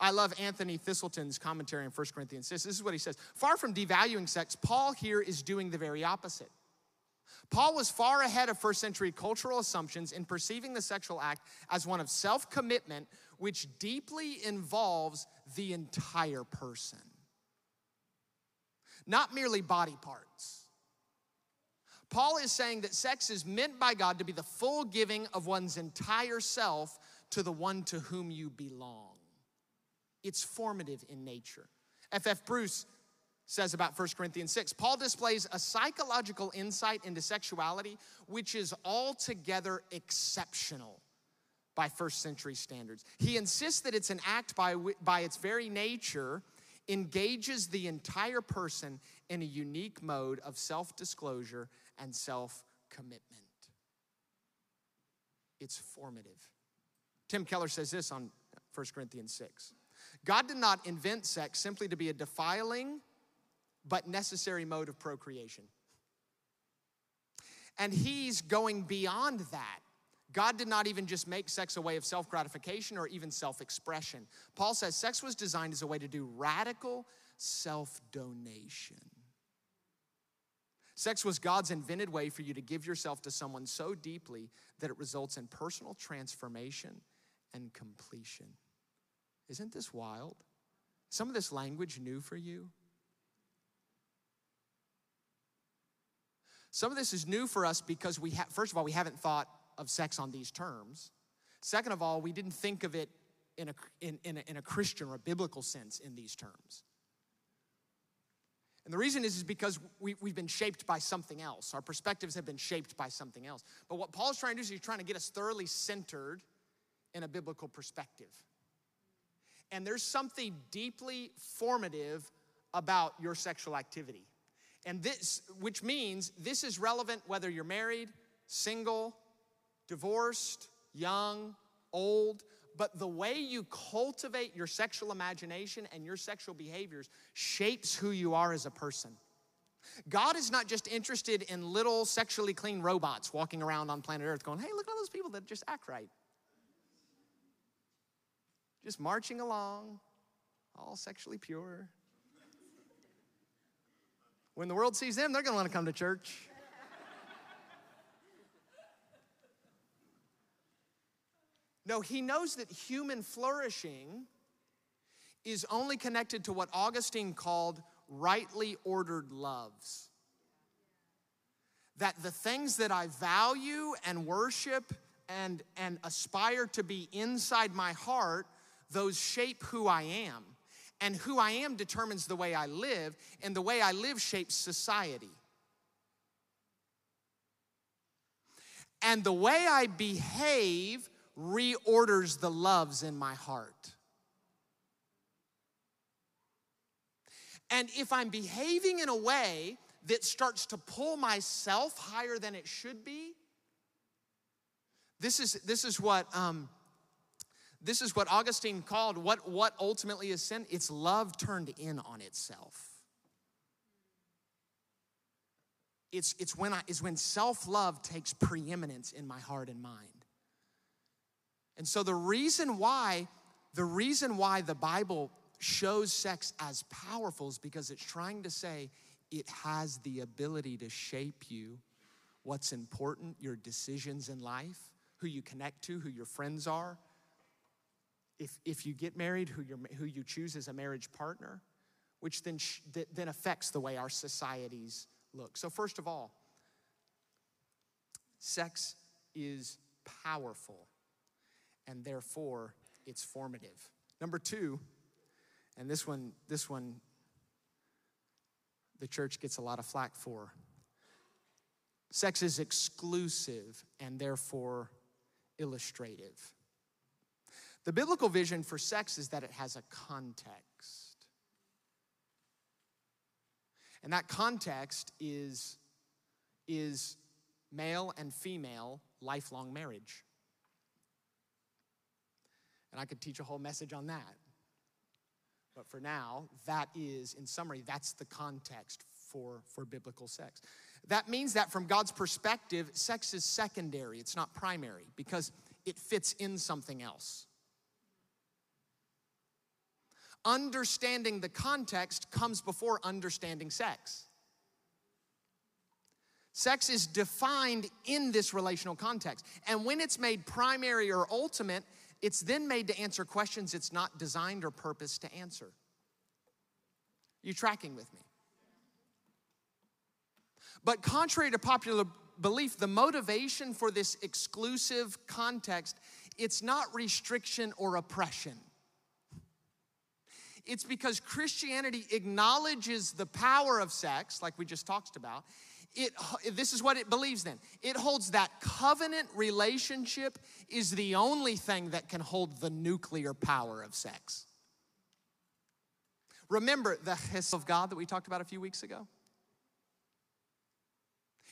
I love Anthony Thiselton's commentary in 1 Corinthians 6. This is what he says Far from devaluing sex, Paul here is doing the very opposite. Paul was far ahead of first century cultural assumptions in perceiving the sexual act as one of self commitment, which deeply involves the entire person, not merely body parts. Paul is saying that sex is meant by God to be the full giving of one's entire self to the one to whom you belong. It's formative in nature. F.F. Bruce says about 1 Corinthians 6. Paul displays a psychological insight into sexuality which is altogether exceptional by first century standards. He insists that it's an act by, by its very nature engages the entire person in a unique mode of self disclosure and self commitment. It's formative. Tim Keller says this on 1 Corinthians 6 God did not invent sex simply to be a defiling but necessary mode of procreation. And he's going beyond that. God did not even just make sex a way of self gratification or even self expression. Paul says sex was designed as a way to do radical self donation. Sex was God's invented way for you to give yourself to someone so deeply that it results in personal transformation and completion. Isn't this wild? Some of this language new for you? Some of this is new for us because we have, first of all, we haven't thought of sex on these terms. Second of all, we didn't think of it in a, in, in, a, in a Christian or a biblical sense in these terms. And the reason is, is because we, we've been shaped by something else. Our perspectives have been shaped by something else. But what Paul's trying to do is he's trying to get us thoroughly centered in a biblical perspective. And there's something deeply formative about your sexual activity. And this, which means this is relevant whether you're married, single, divorced, young, old, but the way you cultivate your sexual imagination and your sexual behaviors shapes who you are as a person. God is not just interested in little sexually clean robots walking around on planet Earth going, hey, look at all those people that just act right. Just marching along, all sexually pure. When the world sees them, they're gonna wanna come to church. No, he knows that human flourishing is only connected to what Augustine called rightly ordered loves. That the things that I value and worship and, and aspire to be inside my heart, those shape who I am. And who I am determines the way I live, and the way I live shapes society. And the way I behave reorders the loves in my heart. And if I'm behaving in a way that starts to pull myself higher than it should be, this is, this is what um, this is what Augustine called what, what ultimately is sin. It's love turned in on itself. It's, it's when I, is when self-love takes preeminence in my heart and mind. And so the reason why, the reason why the Bible shows sex as powerful is because it's trying to say it has the ability to shape you, what's important, your decisions in life, who you connect to, who your friends are. If, if you get married, who, who you choose as a marriage partner, which then, sh- then affects the way our societies look. So, first of all, sex is powerful and therefore it's formative. Number two, and this one, this one, the church gets a lot of flack for. Sex is exclusive and therefore illustrative. The biblical vision for sex is that it has a context. And that context is, is male and female lifelong marriage. And I could teach a whole message on that. But for now, that is, in summary, that's the context for, for biblical sex. That means that from God's perspective, sex is secondary, it's not primary, because it fits in something else. Understanding the context comes before understanding sex. Sex is defined in this relational context. And when it's made primary or ultimate, it's then made to answer questions it's not designed or purposed to answer. You tracking with me? But contrary to popular belief, the motivation for this exclusive context, it's not restriction or oppression. It's because Christianity acknowledges the power of sex, like we just talked about. It, this is what it believes then. It holds that covenant relationship is the only thing that can hold the nuclear power of sex. Remember the hiss of God that we talked about a few weeks ago?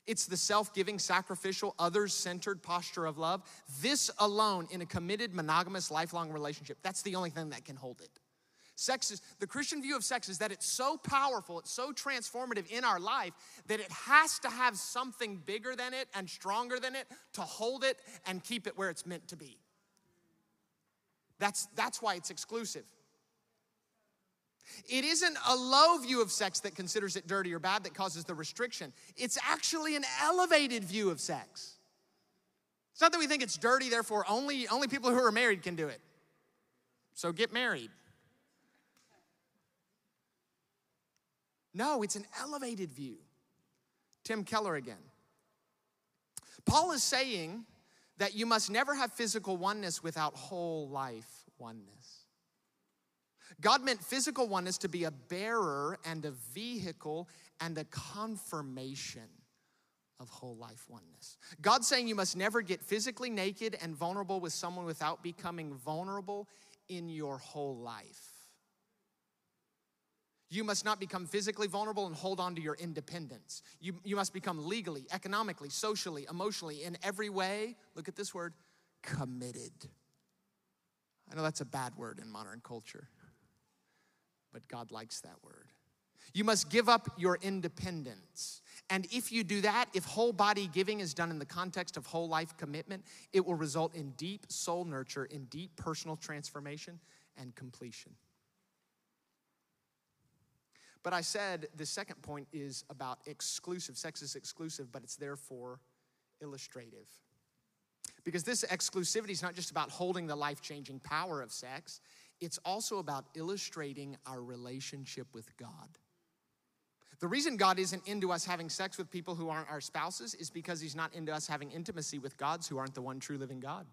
It's the self giving, sacrificial, others centered posture of love. This alone, in a committed, monogamous, lifelong relationship, that's the only thing that can hold it. Sex is, the Christian view of sex is that it's so powerful, it's so transformative in our life that it has to have something bigger than it and stronger than it to hold it and keep it where it's meant to be. That's, that's why it's exclusive. It isn't a low view of sex that considers it dirty or bad that causes the restriction. It's actually an elevated view of sex. It's not that we think it's dirty, therefore only, only people who are married can do it. So get married. No, it's an elevated view. Tim Keller again. Paul is saying that you must never have physical oneness without whole life oneness. God meant physical oneness to be a bearer and a vehicle and a confirmation of whole life oneness. God's saying you must never get physically naked and vulnerable with someone without becoming vulnerable in your whole life. You must not become physically vulnerable and hold on to your independence. You, you must become legally, economically, socially, emotionally, in every way, look at this word, committed. I know that's a bad word in modern culture, but God likes that word. You must give up your independence. And if you do that, if whole body giving is done in the context of whole life commitment, it will result in deep soul nurture, in deep personal transformation and completion. But I said the second point is about exclusive. Sex is exclusive, but it's therefore illustrative. Because this exclusivity is not just about holding the life changing power of sex, it's also about illustrating our relationship with God. The reason God isn't into us having sex with people who aren't our spouses is because He's not into us having intimacy with gods who aren't the one true living God.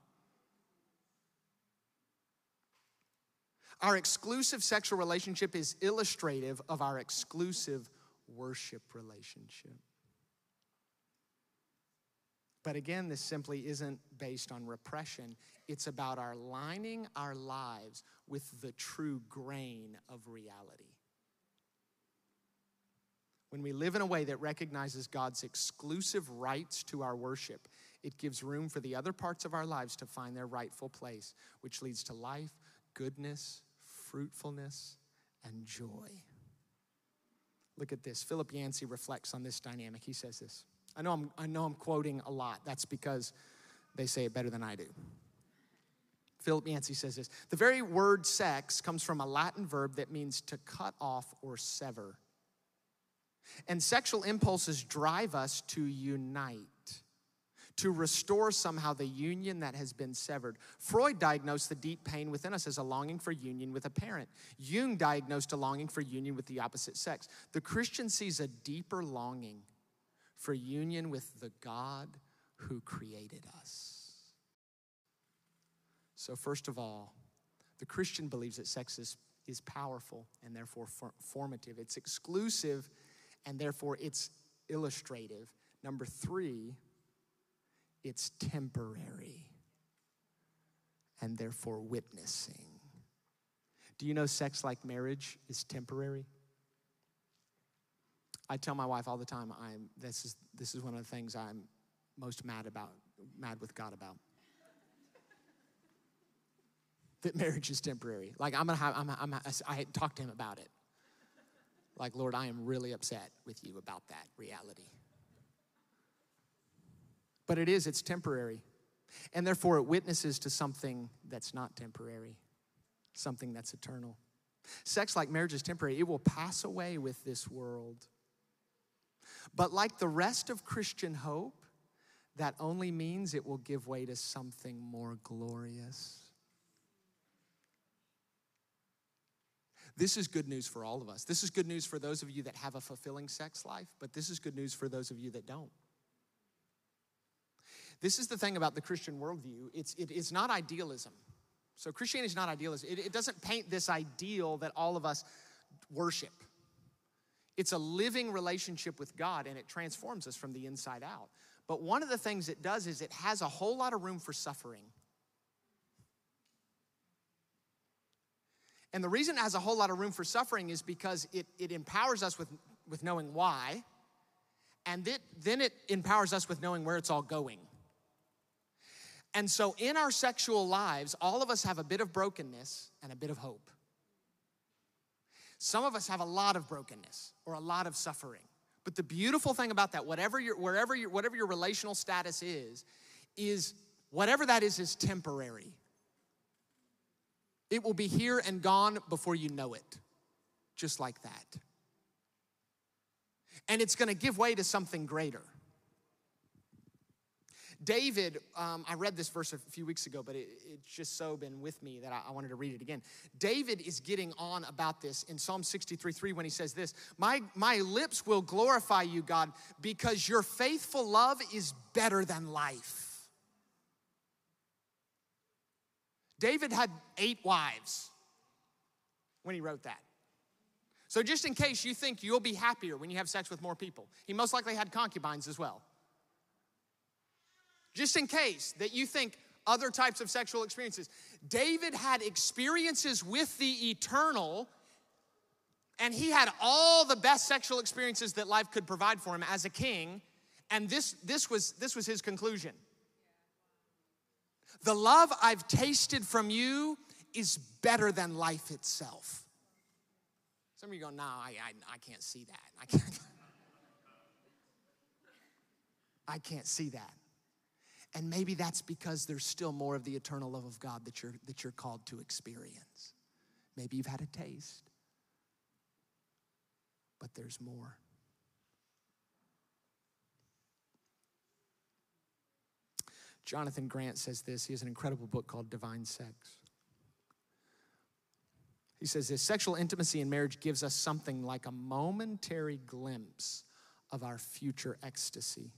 Our exclusive sexual relationship is illustrative of our exclusive worship relationship. But again, this simply isn't based on repression. It's about our lining our lives with the true grain of reality. When we live in a way that recognizes God's exclusive rights to our worship, it gives room for the other parts of our lives to find their rightful place, which leads to life, goodness, fruitfulness, and joy. Look at this. Philip Yancey reflects on this dynamic. He says this. I know I'm, I know I'm quoting a lot. That's because they say it better than I do. Philip Yancey says this The very word sex comes from a Latin verb that means to cut off or sever. And sexual impulses drive us to unite to restore somehow the union that has been severed. Freud diagnosed the deep pain within us as a longing for union with a parent. Jung diagnosed a longing for union with the opposite sex. The Christian sees a deeper longing for union with the God who created us. So, first of all, the Christian believes that sex is, is powerful and therefore formative. It's exclusive and therefore it's illustrative. Number three, it's temporary and therefore witnessing. Do you know sex like marriage is temporary? I tell my wife all the time, I'm, this, is, this is one of the things I'm most mad about, mad with God about. that marriage is temporary. Like I'm gonna have, I'm, I'm, I talked to him about it. Like, Lord, I am really upset with you about that reality. But it is, it's temporary. And therefore, it witnesses to something that's not temporary, something that's eternal. Sex, like marriage, is temporary. It will pass away with this world. But like the rest of Christian hope, that only means it will give way to something more glorious. This is good news for all of us. This is good news for those of you that have a fulfilling sex life, but this is good news for those of you that don't. This is the thing about the Christian worldview it's, it is not idealism. So Christianity is not idealistic. It, it doesn't paint this ideal that all of us worship. It's a living relationship with God and it transforms us from the inside out. But one of the things it does is it has a whole lot of room for suffering. And the reason it has a whole lot of room for suffering is because it, it empowers us with, with knowing why, and it, then it empowers us with knowing where it's all going. And so in our sexual lives, all of us have a bit of brokenness and a bit of hope. Some of us have a lot of brokenness or a lot of suffering. But the beautiful thing about that, whatever your, wherever your, whatever your relational status is, is whatever that is, is temporary. It will be here and gone before you know it, just like that. And it's gonna give way to something greater. David, um, I read this verse a few weeks ago, but it, it's just so been with me that I, I, wanted to read it again. David is getting on about this in Psalm 63 3 when he says this my, my lips will glorify you, God, because your faithful love is better than life. David had eight wives when he wrote that. So, just in case you think you'll be happier when you have sex with more people, he most likely had concubines as well just in case that you think other types of sexual experiences. David had experiences with the eternal, and he had all the best sexual experiences that life could provide for him as a king. And this, this, was, this was his conclusion. The love I've tasted from you is better than life itself. Some of you go, no, I, I, I can't see that. I can't, I can't see that. And maybe that's because there's still more of the eternal love of God that you're, that you're called to experience. Maybe you've had a taste, but there's more. Jonathan Grant says this. He has an incredible book called Divine Sex. He says this sexual intimacy in marriage gives us something like a momentary glimpse of our future ecstasy.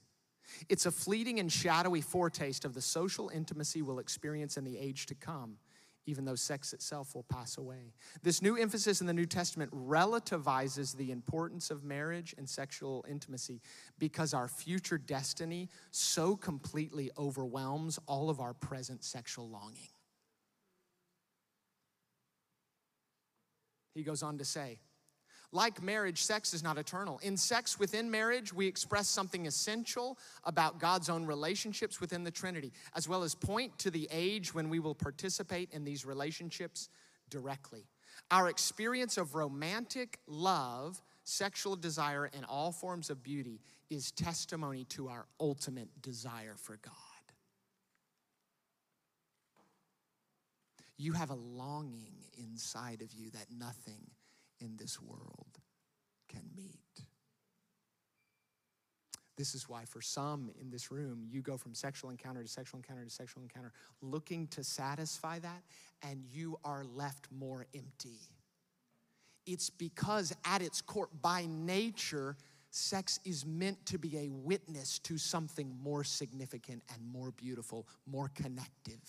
It's a fleeting and shadowy foretaste of the social intimacy we'll experience in the age to come, even though sex itself will pass away. This new emphasis in the New Testament relativizes the importance of marriage and sexual intimacy because our future destiny so completely overwhelms all of our present sexual longing. He goes on to say, like marriage, sex is not eternal. In sex within marriage, we express something essential about God's own relationships within the Trinity, as well as point to the age when we will participate in these relationships directly. Our experience of romantic love, sexual desire, and all forms of beauty is testimony to our ultimate desire for God. You have a longing inside of you that nothing in this world can meet. This is why, for some in this room, you go from sexual encounter to sexual encounter to sexual encounter, looking to satisfy that, and you are left more empty. It's because, at its core, by nature, sex is meant to be a witness to something more significant and more beautiful, more connective,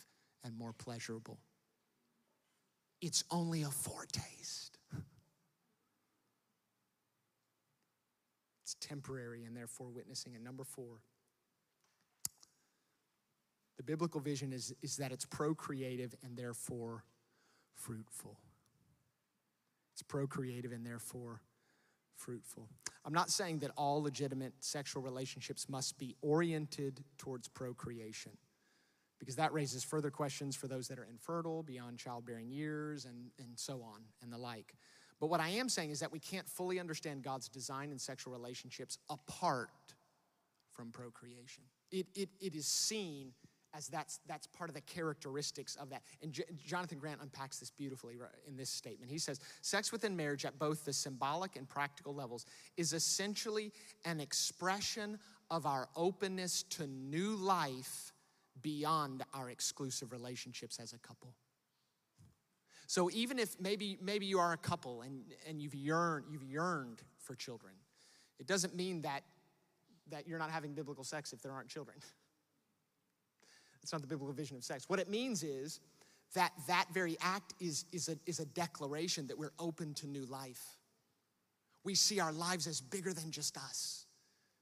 and more pleasurable. It's only a foretaste. It's temporary and therefore witnessing. And number four, the biblical vision is, is that it's procreative and therefore fruitful. It's procreative and therefore fruitful. I'm not saying that all legitimate sexual relationships must be oriented towards procreation, because that raises further questions for those that are infertile, beyond childbearing years, and, and so on and the like. But what I am saying is that we can't fully understand God's design in sexual relationships apart from procreation. It, it, it is seen as that's, that's part of the characteristics of that. And J- Jonathan Grant unpacks this beautifully in this statement. He says, Sex within marriage at both the symbolic and practical levels is essentially an expression of our openness to new life beyond our exclusive relationships as a couple. So even if maybe maybe you are a couple and, and you've yearned you've yearned for children, it doesn't mean that that you're not having biblical sex if there aren't children. That's not the biblical vision of sex. What it means is that that very act is, is, a, is a declaration that we're open to new life. We see our lives as bigger than just us.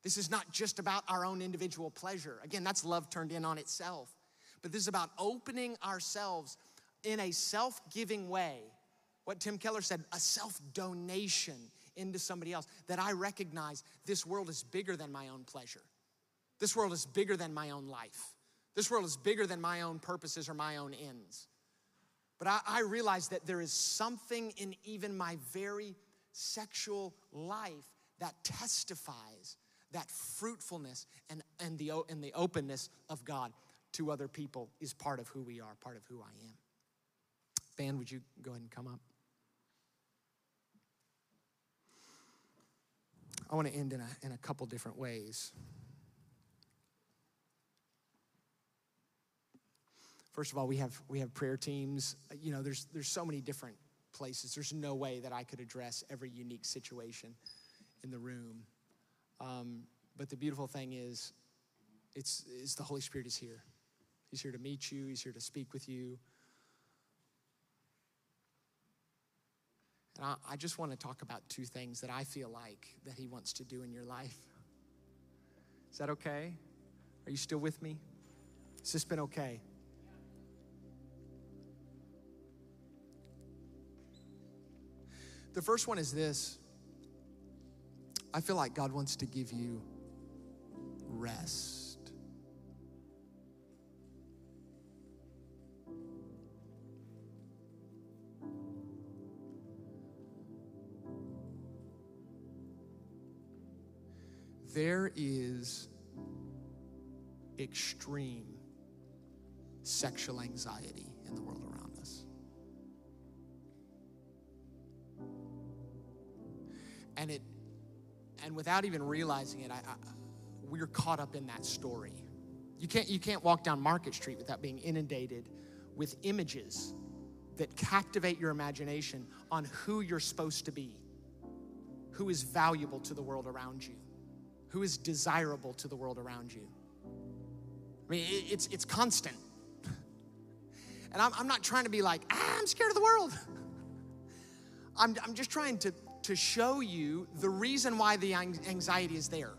This is not just about our own individual pleasure. Again, that's love turned in on itself. But this is about opening ourselves in a self giving way. What Tim Keller said, a self donation into somebody else, that I recognize this world is bigger than my own pleasure. This world is bigger than my own life. This world is bigger than my own purposes or my own ends. But I, I realize that there is something in even my very sexual life that testifies that fruitfulness and, and, the, and the openness of God to other people is part of who we are, part of who I am. Band, would you go ahead and come up? I want to end in a, in a couple different ways. First of all, we have, we have prayer teams. You know, there's, there's so many different places. There's no way that I could address every unique situation in the room. Um, but the beautiful thing is, it's, is the Holy Spirit is here. He's here to meet you, He's here to speak with you. And I, I just want to talk about two things that I feel like that He wants to do in your life. Is that okay? Are you still with me? Has this been okay? The first one is this I feel like God wants to give you rest. There is extreme sexual anxiety in the world around us. And it and without even realizing it, I, I, we're caught up in that story. You can't, you can't walk down Market Street without being inundated with images that captivate your imagination on who you're supposed to be, who is valuable to the world around you, who is desirable to the world around you. I mean, it's, it's constant. And I'm, I'm not trying to be like, ah, I'm scared of the world. I'm, I'm just trying to, to show you the reason why the anxiety is there.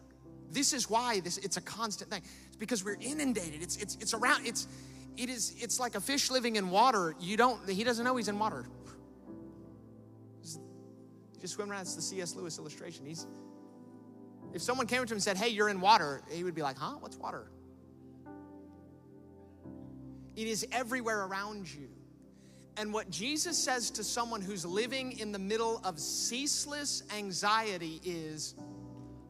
This is why this it's a constant thing. It's because we're inundated. It's it's it's around it's it is it's like a fish living in water. You don't he doesn't know he's in water. Just swim around. It's the C.S. Lewis illustration. He's if someone came to him and said, Hey, you're in water, he would be like, Huh? What's water? It is everywhere around you. And what Jesus says to someone who's living in the middle of ceaseless anxiety is,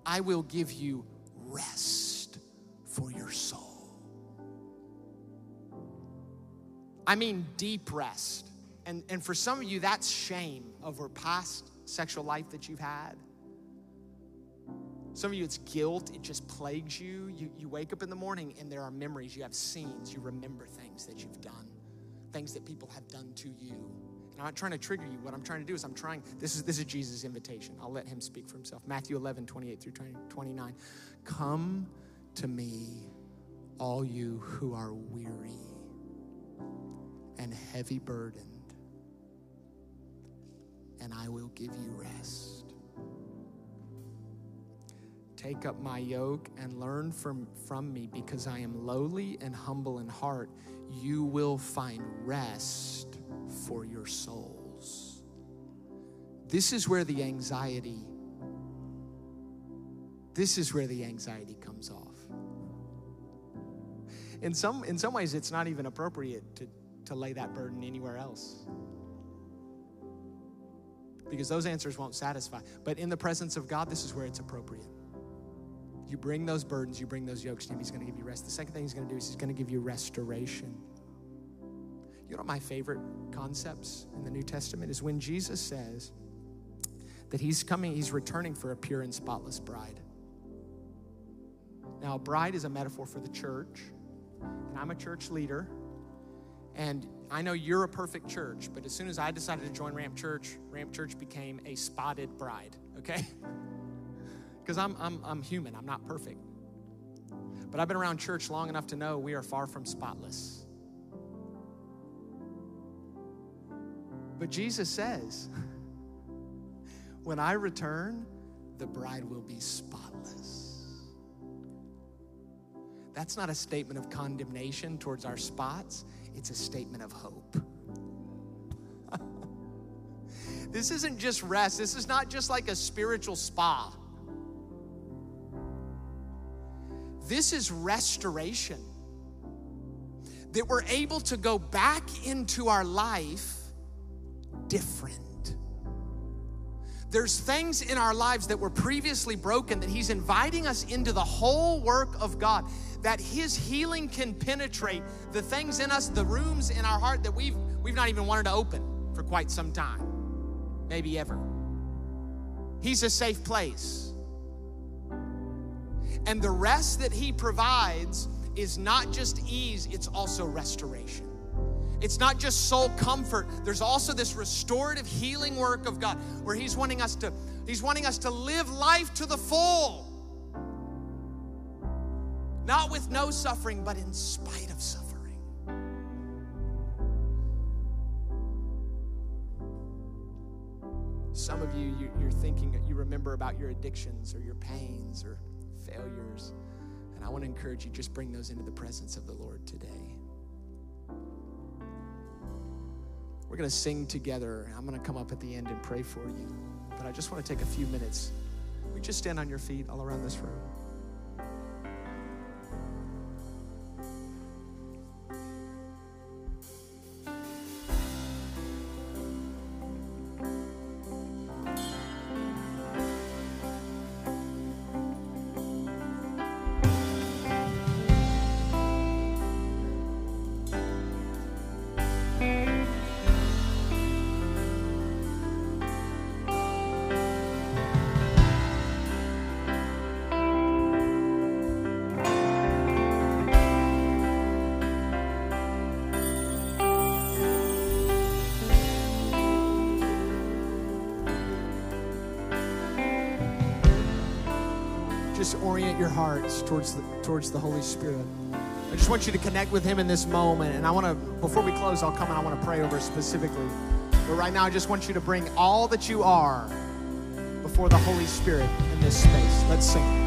I will give you rest for your soul. I mean, deep rest. And, and for some of you, that's shame over past sexual life that you've had. Some of you, it's guilt. It just plagues you. you. You wake up in the morning and there are memories. You have scenes. You remember things that you've done things that people have done to you. And I'm not trying to trigger you. What I'm trying to do is I'm trying, this is this is Jesus' invitation. I'll let him speak for himself. Matthew 11, 28 through 20, 29. Come to me, all you who are weary and heavy burdened, and I will give you rest. Take up my yoke and learn from, from me, because I am lowly and humble in heart. You will find rest for your souls. This is where the anxiety, this is where the anxiety comes off. In some, in some ways, it's not even appropriate to, to lay that burden anywhere else because those answers won't satisfy. But in the presence of God, this is where it's appropriate. You bring those burdens, you bring those yokes to Him, He's going to give you rest. The second thing He's going to do is He's going to give you restoration. You know my favorite concepts in the New Testament is when Jesus says that He's coming, He's returning for a pure and spotless bride. Now, a bride is a metaphor for the church, and I'm a church leader, and I know you're a perfect church, but as soon as I decided to join Ramp Church, Ramp Church became a spotted bride, okay? because I'm, I'm, I'm human, I'm not perfect. But I've been around church long enough to know we are far from spotless. But Jesus says, when I return, the bride will be spotless. That's not a statement of condemnation towards our spots, it's a statement of hope. this isn't just rest, this is not just like a spiritual spa. This is restoration. That we're able to go back into our life different. There's things in our lives that were previously broken that He's inviting us into the whole work of God, that His healing can penetrate the things in us, the rooms in our heart that we've, we've not even wanted to open for quite some time, maybe ever. He's a safe place. And the rest that He provides is not just ease, it's also restoration. It's not just soul comfort. There's also this restorative healing work of God where he's wanting us to he's wanting us to live life to the full. Not with no suffering, but in spite of suffering. Some of you, you are thinking, you remember about your addictions or your pains or failures. And I want to encourage you, just bring those into the presence of the Lord today. We're going to sing together. I'm going to come up at the end and pray for you. But I just want to take a few minutes. We just stand on your feet all around this room. Just orient your hearts towards the, towards the Holy Spirit. I just want you to connect with Him in this moment. And I want to, before we close, I'll come and I want to pray over specifically. But right now, I just want you to bring all that you are before the Holy Spirit in this space. Let's sing.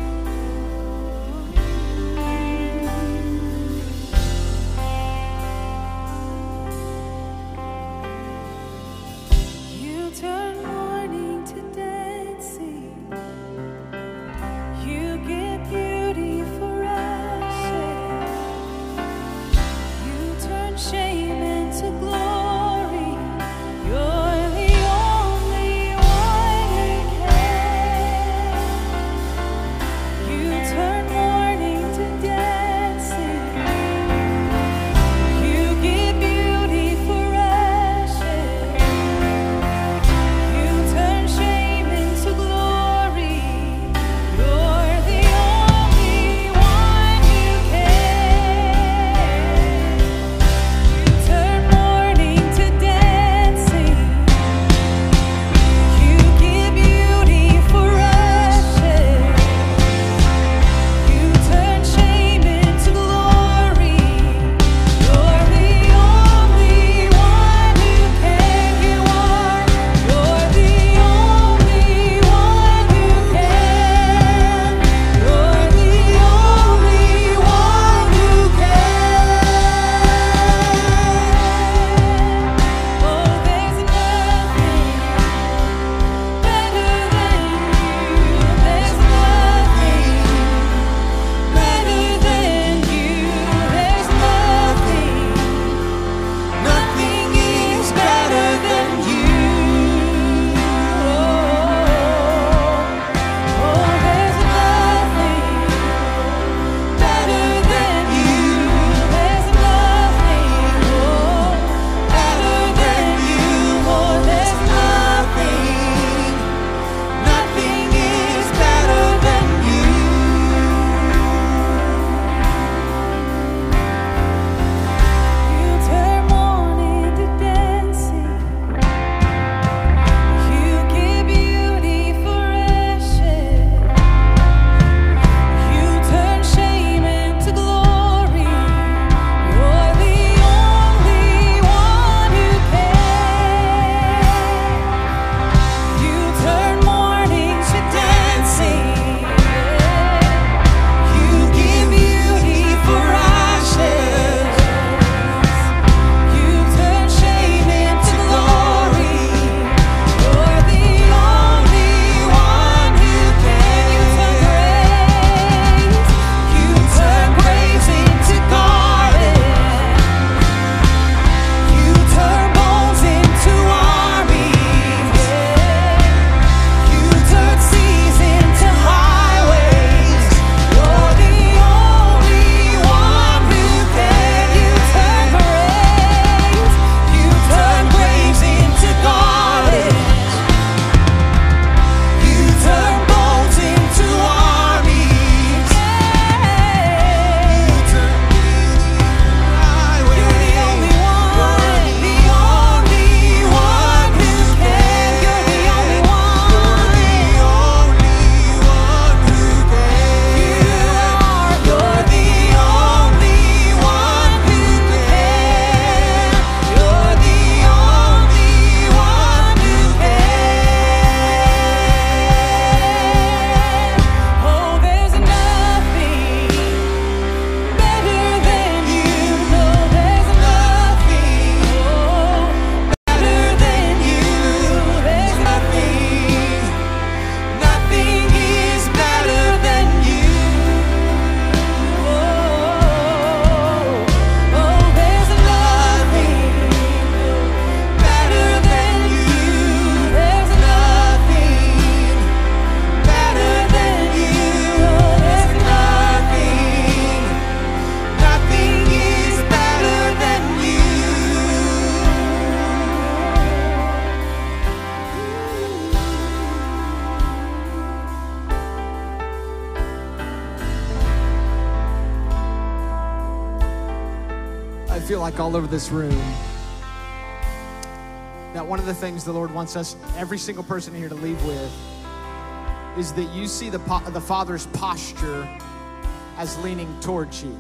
All over this room that one of the things the Lord wants us, every single person here, to leave with is that you see the, the Father's posture as leaning towards you.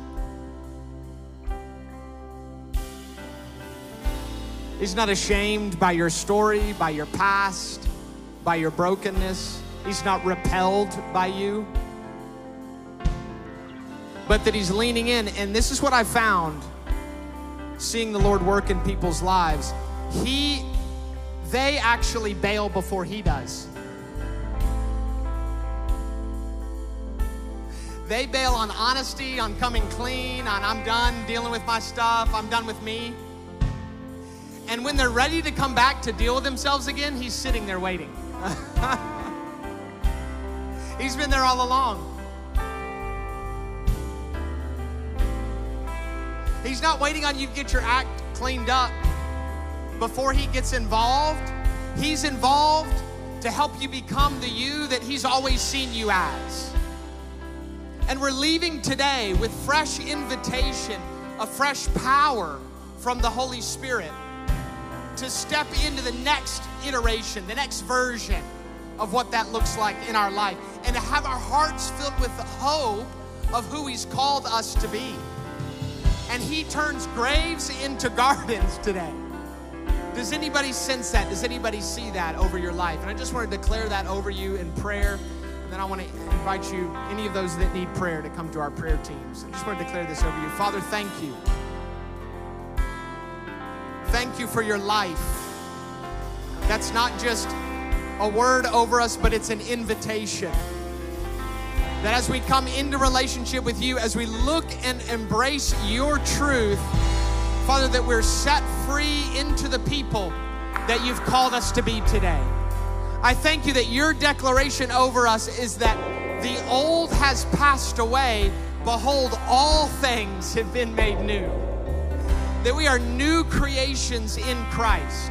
He's not ashamed by your story, by your past, by your brokenness. He's not repelled by you. But that He's leaning in. And this is what I found seeing the Lord work in people's lives. He, they actually bail before He does. They bail on honesty, on coming clean, on I'm done dealing with my stuff, I'm done with me. And when they're ready to come back to deal with themselves again, he's sitting there waiting. he's been there all along. He's not waiting on you to get your act cleaned up before he gets involved. He's involved to help you become the you that he's always seen you as. And we're leaving today with fresh invitation, a fresh power from the Holy Spirit to step into the next iteration, the next version of what that looks like in our life, and to have our hearts filled with the hope of who He's called us to be. And He turns graves into gardens today. Does anybody sense that? Does anybody see that over your life? And I just want to declare that over you in prayer. And then I want to invite you, any of those that need prayer, to come to our prayer teams. I just want to declare this over you. Father, thank you Thank you for your life. That's not just a word over us, but it's an invitation. That as we come into relationship with you, as we look and embrace your truth, Father, that we're set free into the people that you've called us to be today. I thank you that your declaration over us is that the old has passed away. Behold, all things have been made new that we are new creations in Christ,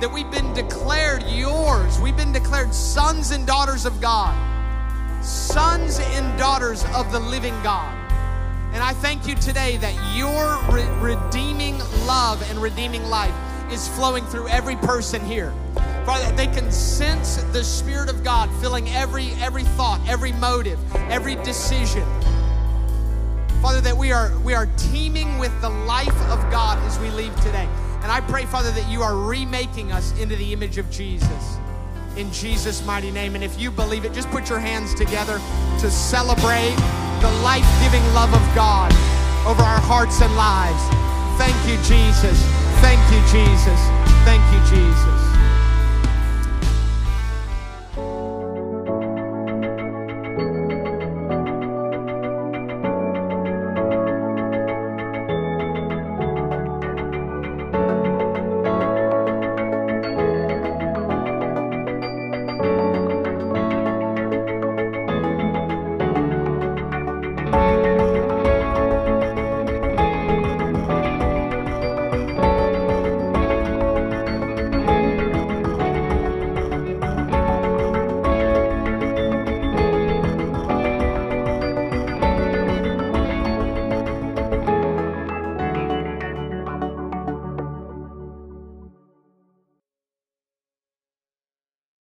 that we've been declared yours, we've been declared sons and daughters of God, sons and daughters of the living God. And I thank you today that your re- redeeming love and redeeming life is flowing through every person here. Father, that they can sense the Spirit of God filling every every thought, every motive, every decision. Father, that we are we are teeming with the life of God as we leave today. And I pray, Father, that you are remaking us into the image of Jesus. In Jesus' mighty name. And if you believe it, just put your hands together to celebrate the life giving love of God over our hearts and lives. Thank you, Jesus. Thank you, Jesus. Thank you, Jesus.